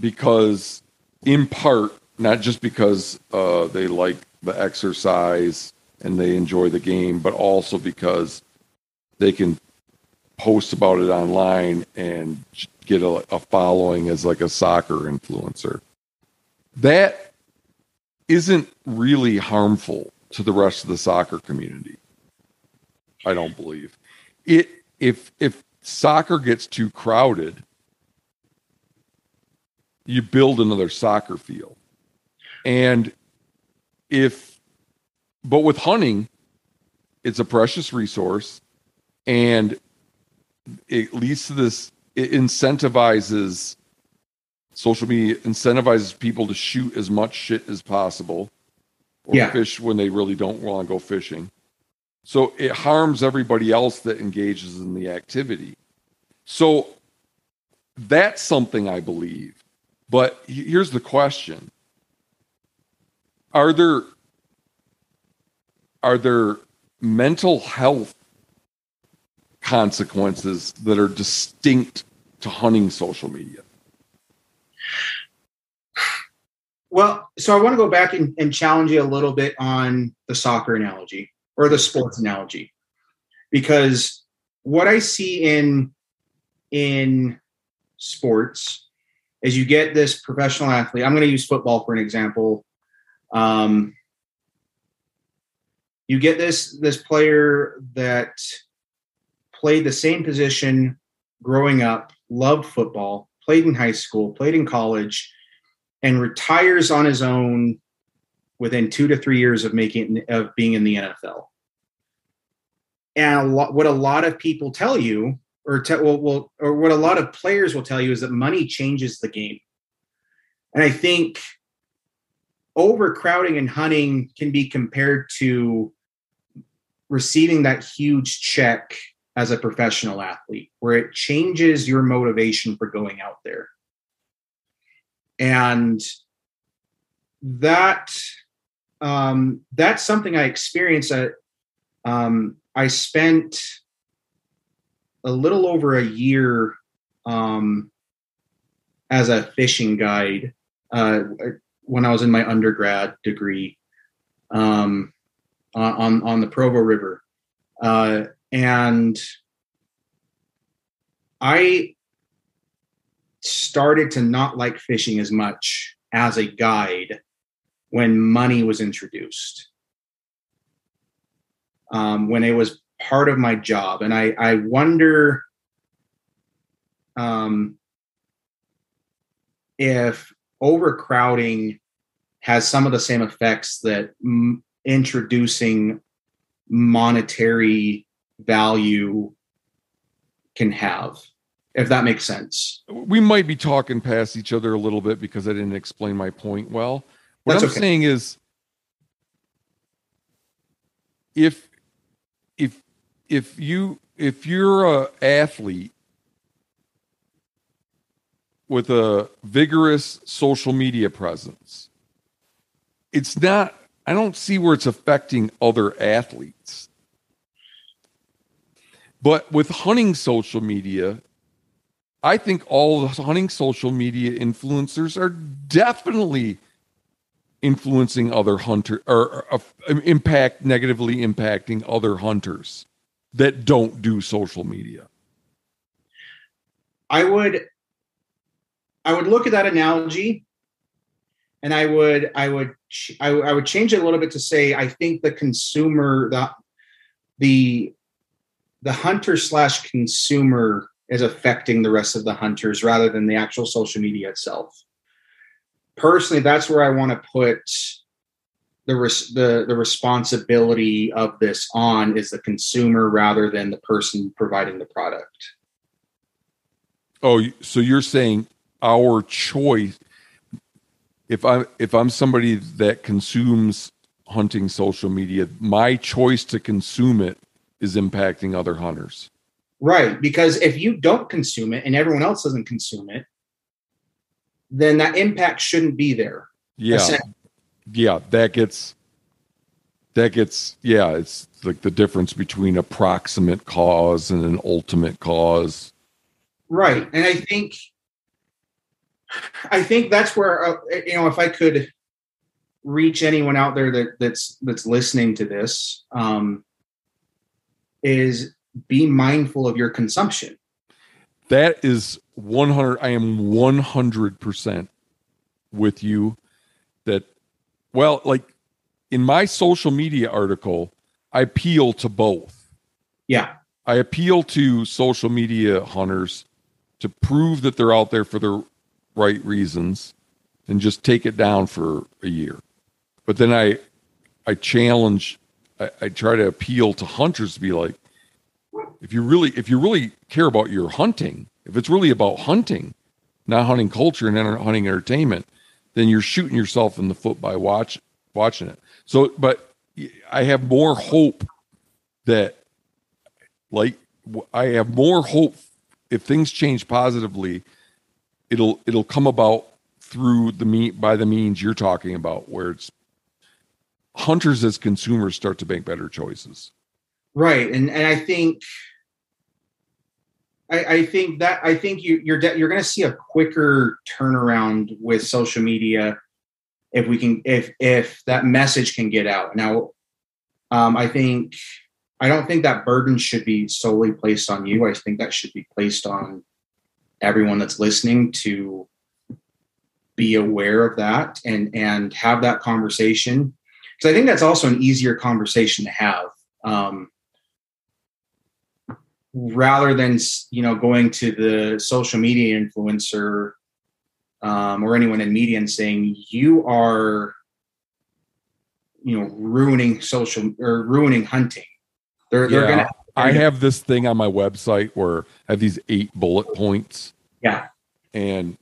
because in part not just because uh, they like the exercise and they enjoy the game but also because they can post about it online and get a, a following as like a soccer influencer. That isn't really harmful to the rest of the soccer community I don't believe it. If if soccer gets too crowded, you build another soccer field, and if but with hunting, it's a precious resource, and it leads to this. It incentivizes social media incentivizes people to shoot as much shit as possible or yeah. fish when they really don't want to go fishing so it harms everybody else that engages in the activity. So that's something I believe. But here's the question. Are there are there mental health consequences that are distinct to hunting social media? Well, so I want to go back and, and challenge you a little bit on the soccer analogy or the sports analogy. Because what i see in in sports is you get this professional athlete i'm going to use football for an example um, you get this this player that played the same position growing up loved football played in high school played in college and retires on his own within two to three years of making of being in the NFL. And a lot, what a lot of people tell you, or te- well, well, or what a lot of players will tell you, is that money changes the game. And I think overcrowding and hunting can be compared to receiving that huge check as a professional athlete, where it changes your motivation for going out there. And that um, that's something I experienced. At, um, I spent a little over a year um, as a fishing guide uh, when I was in my undergrad degree um, on on the Provo River, uh, and I started to not like fishing as much as a guide when money was introduced. Um, when it was part of my job. And I, I wonder um, if overcrowding has some of the same effects that m- introducing monetary value can have if that makes sense. We might be talking past each other a little bit because I didn't explain my point well. What That's I'm okay. saying is if if if you if you're a athlete with a vigorous social media presence, it's not. I don't see where it's affecting other athletes. But with hunting social media, I think all the hunting social media influencers are definitely influencing other hunter or, uh, impact negatively impacting other hunters that don't do social media. I would I would look at that analogy and I would I would I, I would change it a little bit to say I think the consumer the the the hunter slash consumer is affecting the rest of the hunters rather than the actual social media itself. Personally, that's where I want to put the res- the the responsibility of this on is the consumer rather than the person providing the product. Oh, so you're saying our choice if I if I'm somebody that consumes hunting social media, my choice to consume it is impacting other hunters. Right. Because if you don't consume it and everyone else doesn't consume it, then that impact shouldn't be there. Yeah. Yeah. That gets, that gets, yeah, it's like the difference between a proximate cause and an ultimate cause. Right. And I think, I think that's where, uh, you know, if I could reach anyone out there that that's, that's listening to this, um, is be mindful of your consumption. That is 100 I am 100% with you that well like in my social media article I appeal to both. Yeah. I appeal to social media hunters to prove that they're out there for the right reasons and just take it down for a year. But then I I challenge I, I try to appeal to hunters to be like, if you really if you really care about your hunting, if it's really about hunting, not hunting culture and hunting entertainment, then you're shooting yourself in the foot by watch watching it. So, but I have more hope that, like, I have more hope if things change positively, it'll it'll come about through the meat by the means you're talking about, where it's hunters as consumers start to make better choices. Right, and and I think I, I think that I think you you're de- you're going to see a quicker turnaround with social media if we can if if that message can get out. Now, um, I think I don't think that burden should be solely placed on you. I think that should be placed on everyone that's listening to be aware of that and and have that conversation because I think that's also an easier conversation to have. Um, rather than you know going to the social media influencer um, or anyone in media and saying you are you know ruining social or ruining hunting. They're, yeah. they're gonna i have this thing on my website where i have these eight bullet points. Yeah. And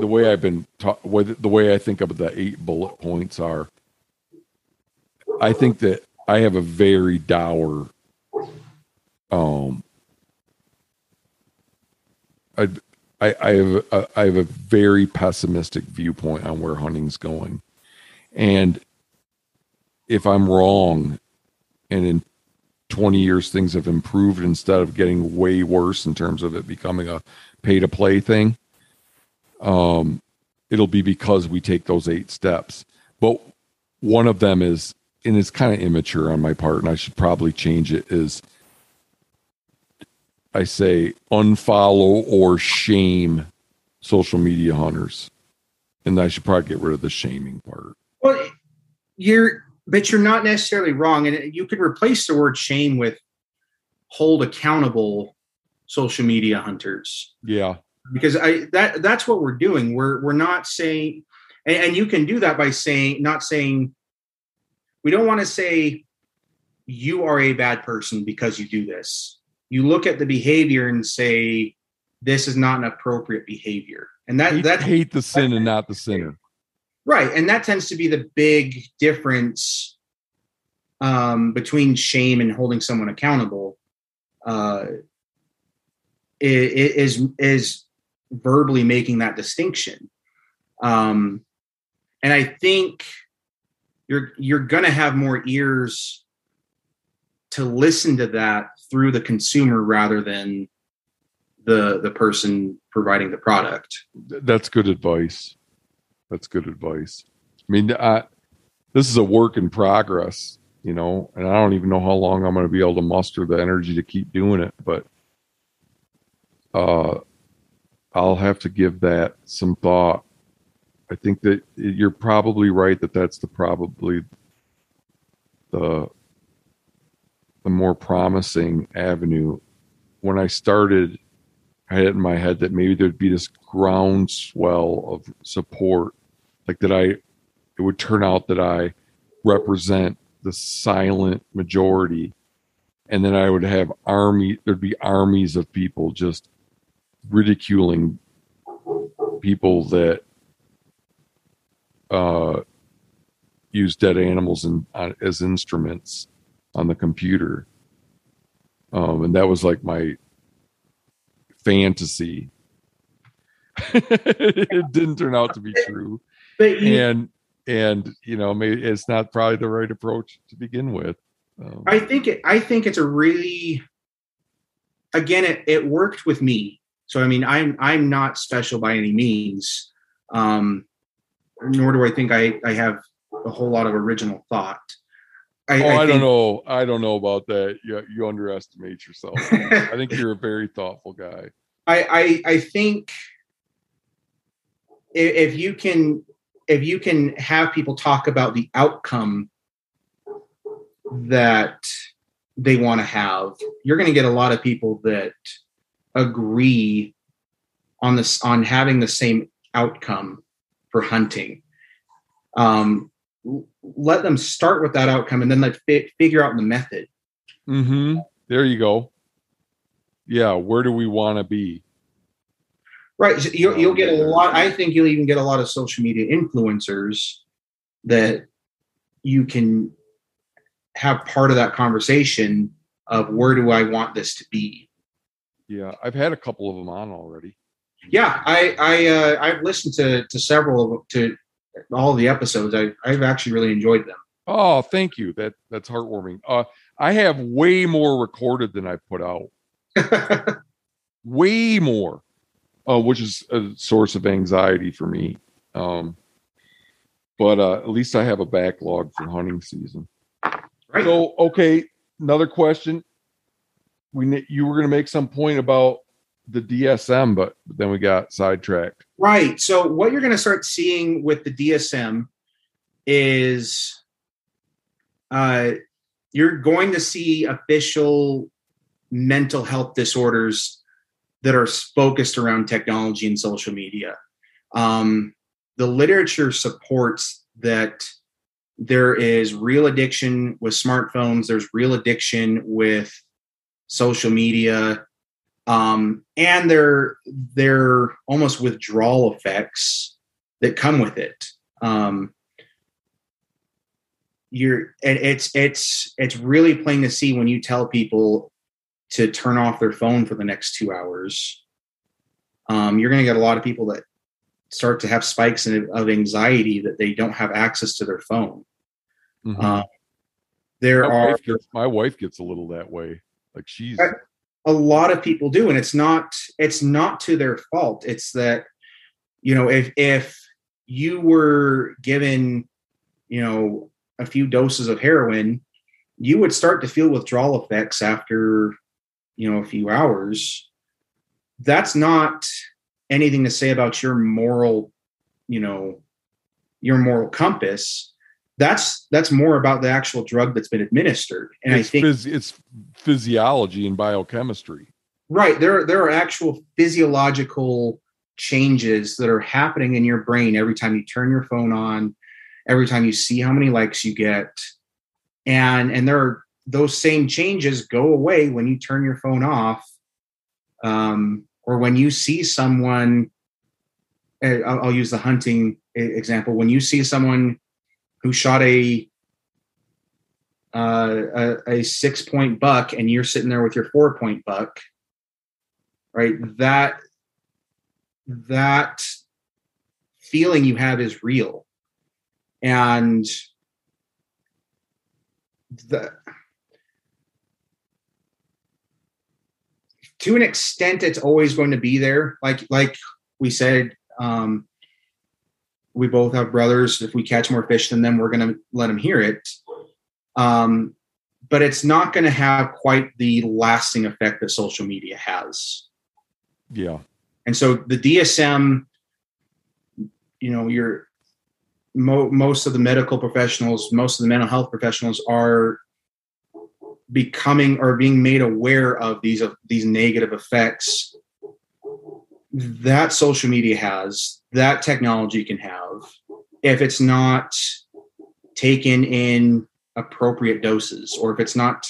the way i've been taught the way i think of the eight bullet points are i think that i have a very dour um I, have a, I have a very pessimistic viewpoint on where hunting's going, and if I'm wrong, and in 20 years things have improved instead of getting way worse in terms of it becoming a pay to play thing, um, it'll be because we take those eight steps. But one of them is, and it's kind of immature on my part, and I should probably change it. Is I say unfollow or shame social media hunters. And I should probably get rid of the shaming part. Well, you're, but you're not necessarily wrong. And you could replace the word shame with hold accountable social media hunters. Yeah. Because I, that, that's what we're doing. We're, we're not saying, and, and you can do that by saying, not saying, we don't want to say you are a bad person because you do this you look at the behavior and say this is not an appropriate behavior. And that hate, that hate the sin and not the sinner. Right. And that tends to be the big difference um, between shame and holding someone accountable uh, is is verbally making that distinction. Um, and I think you're you're going to have more ears to listen to that through the consumer rather than the the person providing the product. That's good advice. That's good advice. I mean, I, this is a work in progress, you know, and I don't even know how long I'm going to be able to muster the energy to keep doing it, but uh, I'll have to give that some thought. I think that you're probably right that that's the probably the the more promising avenue. When I started, I had in my head that maybe there'd be this groundswell of support, like that I it would turn out that I represent the silent majority, and then I would have army. There'd be armies of people just ridiculing people that uh, use dead animals in, uh, as instruments on the computer. Um, and that was like my fantasy. it didn't turn out to be true. and and you know maybe it's not probably the right approach to begin with. Um, I think it, I think it's a really again it, it worked with me so I mean, I'm I'm not special by any means, um, nor do I think I I have a whole lot of original thought. I, oh, I, I don't know. I don't know about that. You you underestimate yourself. I think you're a very thoughtful guy. I I, I think if, if you can if you can have people talk about the outcome that they want to have, you're going to get a lot of people that agree on this on having the same outcome for hunting um, let them start with that outcome and then fi- figure out the method. Mm-hmm. There you go. Yeah where do we want to be? Right so you'll, you'll get a lot i think you'll even get a lot of social media influencers that you can have part of that conversation of where do i want this to be. Yeah, I've had a couple of them on already. Yeah, I I uh, I've listened to to several of them to all the episodes. I I've actually really enjoyed them. Oh, thank you. That that's heartwarming. Uh, I have way more recorded than I put out. way more, uh, which is a source of anxiety for me. Um, but uh, at least I have a backlog for hunting season. Right. So, okay, another question we you were going to make some point about the DSM, but then we got sidetracked. Right. So what you're going to start seeing with the DSM is uh, you're going to see official mental health disorders that are focused around technology and social media. Um, the literature supports that there is real addiction with smartphones. There's real addiction with social media, um, and their their almost withdrawal effects that come with it. Um, you're and it's it's it's really plain to see when you tell people to turn off their phone for the next two hours. Um, you're going to get a lot of people that start to have spikes in, of anxiety that they don't have access to their phone. Mm-hmm. Uh, there my are wife gets, my wife gets a little that way. Like she's a lot of people do, and it's not it's not to their fault. It's that you know if if you were given you know a few doses of heroin, you would start to feel withdrawal effects after you know a few hours. That's not anything to say about your moral, you know, your moral compass that's that's more about the actual drug that's been administered and it's i think phys- it's physiology and biochemistry. Right. There there are actual physiological changes that are happening in your brain every time you turn your phone on every time you see how many likes you get. And and there are those same changes go away when you turn your phone off um, or when you see someone eh, I'll, I'll use the hunting example. When you see someone who shot a uh, a, a six point buck and you're sitting there with your four point buck, right? That that feeling you have is real, and the to an extent it's always going to be there. Like like we said um we both have brothers. If we catch more fish than them we're going to let them hear it um but it's not going to have quite the lasting effect that social media has Yeah. and so the dsm you know your mo- most of the medical professionals most of the mental health professionals are becoming or being made aware of these of these negative effects that social media has that technology can have if it's not taken in appropriate doses or if it's not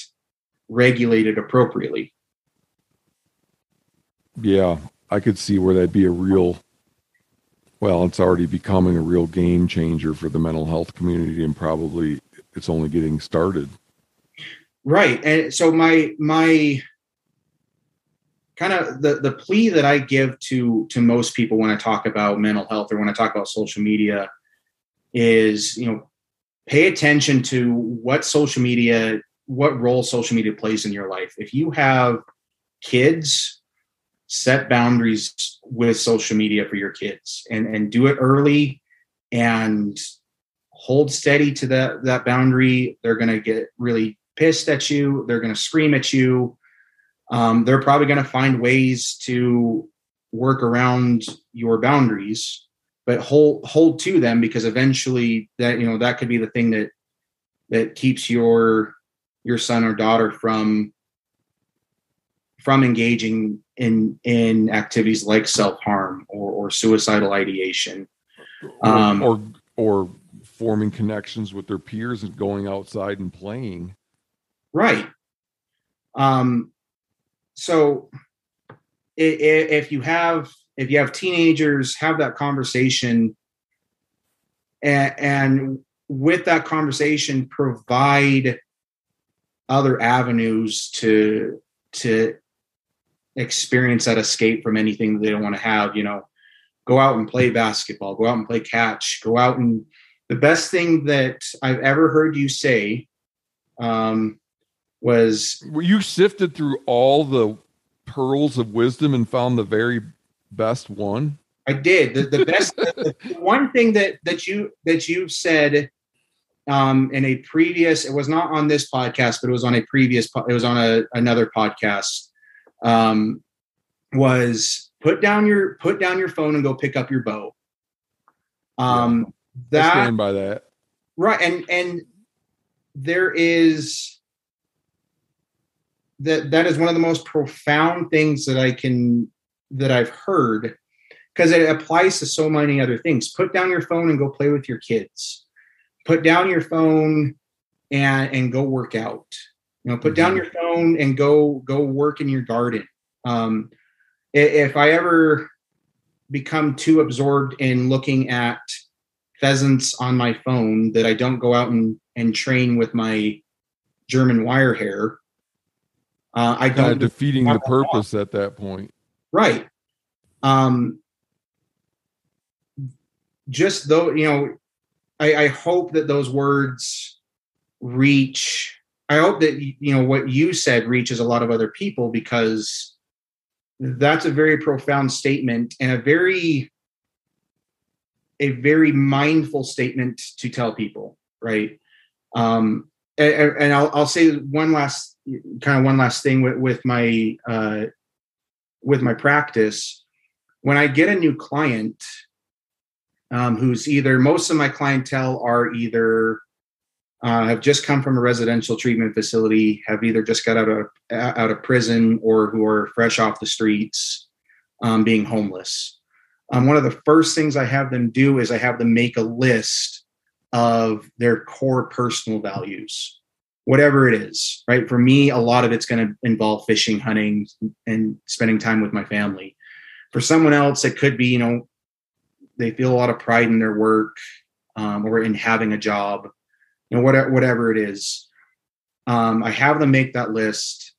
regulated appropriately Yeah. I could see where that'd be a real, well, it's already becoming a real game changer for the mental health community and probably it's only getting started. right and so my my kind of the the plea that i give to to most people when i talk about mental health or when i talk about social media is you know pay attention to what social media what role social media plays in your life. If you have kids set boundaries with social media for your kids and and do it early and hold steady to that that boundary. They're going to get really pissed at you. They're going to scream at you. Um, they're probably going to find ways to work around your boundaries but hold hold to them because eventually that you know that could be the thing that that keeps your your son or daughter from from engaging in in activities like self-harm or, or suicidal ideation Or, Um, or, or forming connections with their peers and going outside and playing. Right. Um, so i- i- if you have if you have teenagers, have that conversation, and, and with that conversation, provide other avenues to to experience that escape from anything that they don't want to have. You know, go out and play basketball, go out and play catch, go out and the best thing that I've ever heard you say um, was You sifted through all the pearls of wisdom and found the very best one. I did the, the best. the, the one thing that that you that you said um, in a previous, it was not on this podcast, but it was on a previous. It was on a another podcast. Um, was put down your put down your phone and go pick up your bow. Um, I that stand by that. right and and there is that that is one of the most profound things that i can that i've heard because it applies to so many other things put down your phone and go play with your kids put down your phone and and go work out you know put down Mhm. your phone and go go work in your garden um if i ever become too absorbed in looking at pheasants on my phone that I don't go out and, and train with my German wire hair. Uh, I Kind of defeating the purpose at that point. Right. Um, just though you know, I, I hope that those words reach. I hope that you know what you said reaches a lot of other people because that's a very profound statement and a very a very mindful statement to tell people right um and, and I'll, I'll say one last kind of one last thing with, with my uh with my practice when i get a new client um, who's either most of my clientele are either uh, have just come from a residential treatment facility, have either just got out of out of prison, or who are fresh off the streets, um, being homeless. Um, one of the first things I have them do is I have them make a list of their core personal values, whatever it is. Right for me, a lot of it's going to involve fishing, hunting, and spending time with my family. For someone else, it could be you know they feel a lot of pride in their work um, or in having a job you know whatever whatever it is Um, I have them make that list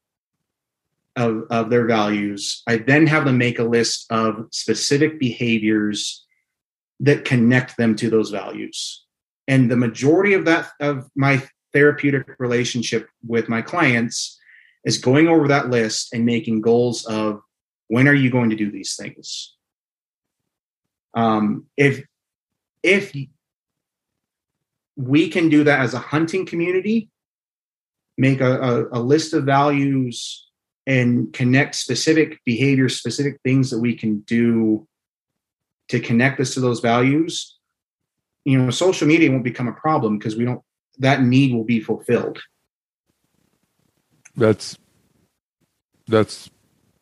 of, of their values. I then have them make a list of specific behaviors that connect them to those values. And the majority of that of my therapeutic relationship with my clients is going over that list and making goals of when are you going to do these things? Um, if if we can do that as a hunting community make a, a, a list of values and connect specific behaviors specific things that we can do to connect us to those values you know social media won't become a problem because we don't that need will be fulfilled. That's that's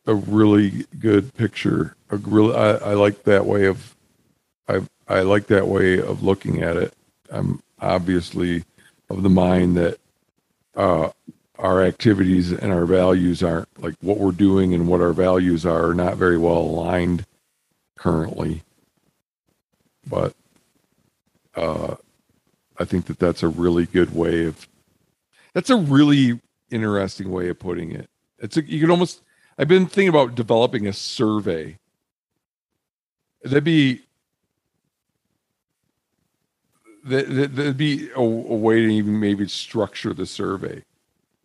a really good picture. A really I, I like that way of i i like that way of looking at it. I'm obviously of the mind that uh our activities and our values aren't like what we're doing and what our values are, are not very well aligned currently. But uh, I think that that's a really good way of. That's a really interesting way of putting it. It's a, you can almost. I've been thinking about developing a survey. That'd be. That, that, that'd be a, a way to even maybe structure the survey.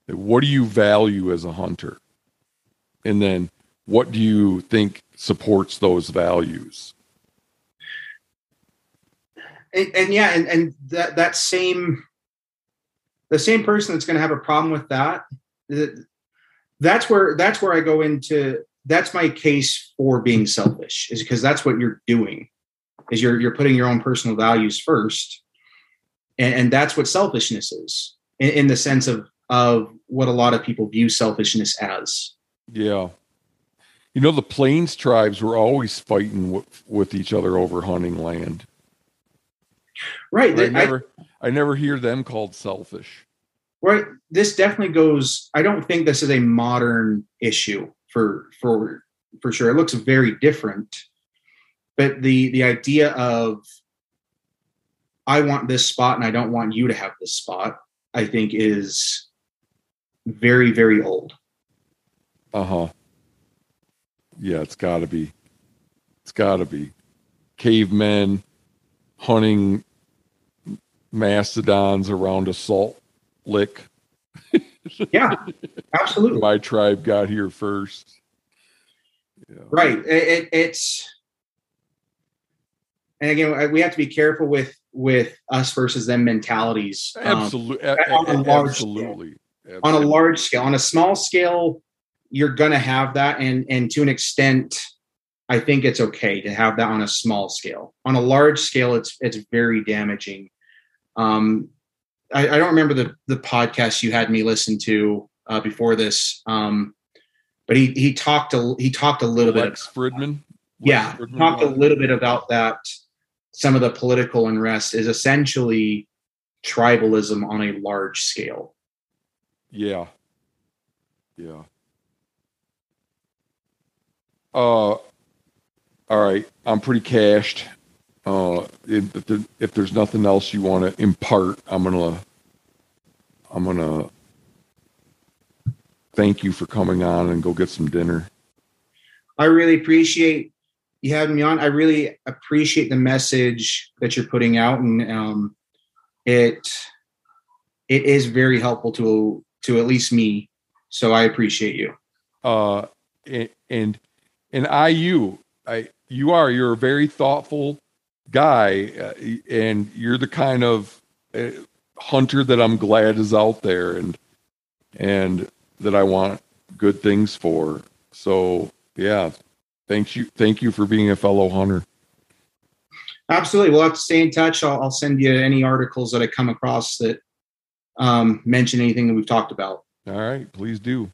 What do you value as a hunter? And then what do you think supports those values? And, and yeah, and, and that that same the same person that's going to have a problem with that, that's where that's where I go into that's my case for being selfish is because that's what you're doing is you're you're putting your own personal values first. And, and that's what selfishness is in, in, the sense of of what a lot of people view selfishness as. Yeah. You know the plains tribes were always fighting with, with each other over hunting land Right. I never I, I never hear them called selfish. Right. This definitely goes I don't think this is a modern issue for for for sure. It looks very different. But the the idea of I want this spot and I don't want you to have this spot, I think is very, very old. Uh-huh. Yeah, it's gotta be. It's gotta be. Cavemen hunting mastodons around a salt lick. yeah, absolutely. My tribe got here first. Yeah. Right. It, it, it's, and again, we have to be careful with with us versus them mentalities. Absolutely. Um, on a large absolutely. Scale. On a large scale, on a small scale, you're going to have that, and and to an extent, I think it's okay to have that on a small scale. On a large scale, it's it's very damaging um, I, I, don't remember the the podcast you had me listen to uh, before this, um, but he he talked a he talked a little bit. Fridman. yeah, talked a little bit about that. Some of the political unrest is essentially tribalism on a large scale. Yeah. Yeah. Uh, all right. I'm pretty cashed. Uh, if, if, there, if there's nothing else you want to impart, I'm gonna I'm gonna thank you for coming on and go get some dinner. I really appreciate you having me on. I really appreciate the message that you're putting out, and um, it it is very helpful to to at least me. So I appreciate you. Uh, and and, and IU, I you are you're a very thoughtful guy, uh, and you're the kind of uh, hunter that I'm glad is out there, and and that I want good things for. So yeah, thank you, thank you for being a fellow hunter. Absolutely, we'll have to stay in touch. I'll, I'll send you any articles that I come across that um, mention anything that we've talked about. All right, please do.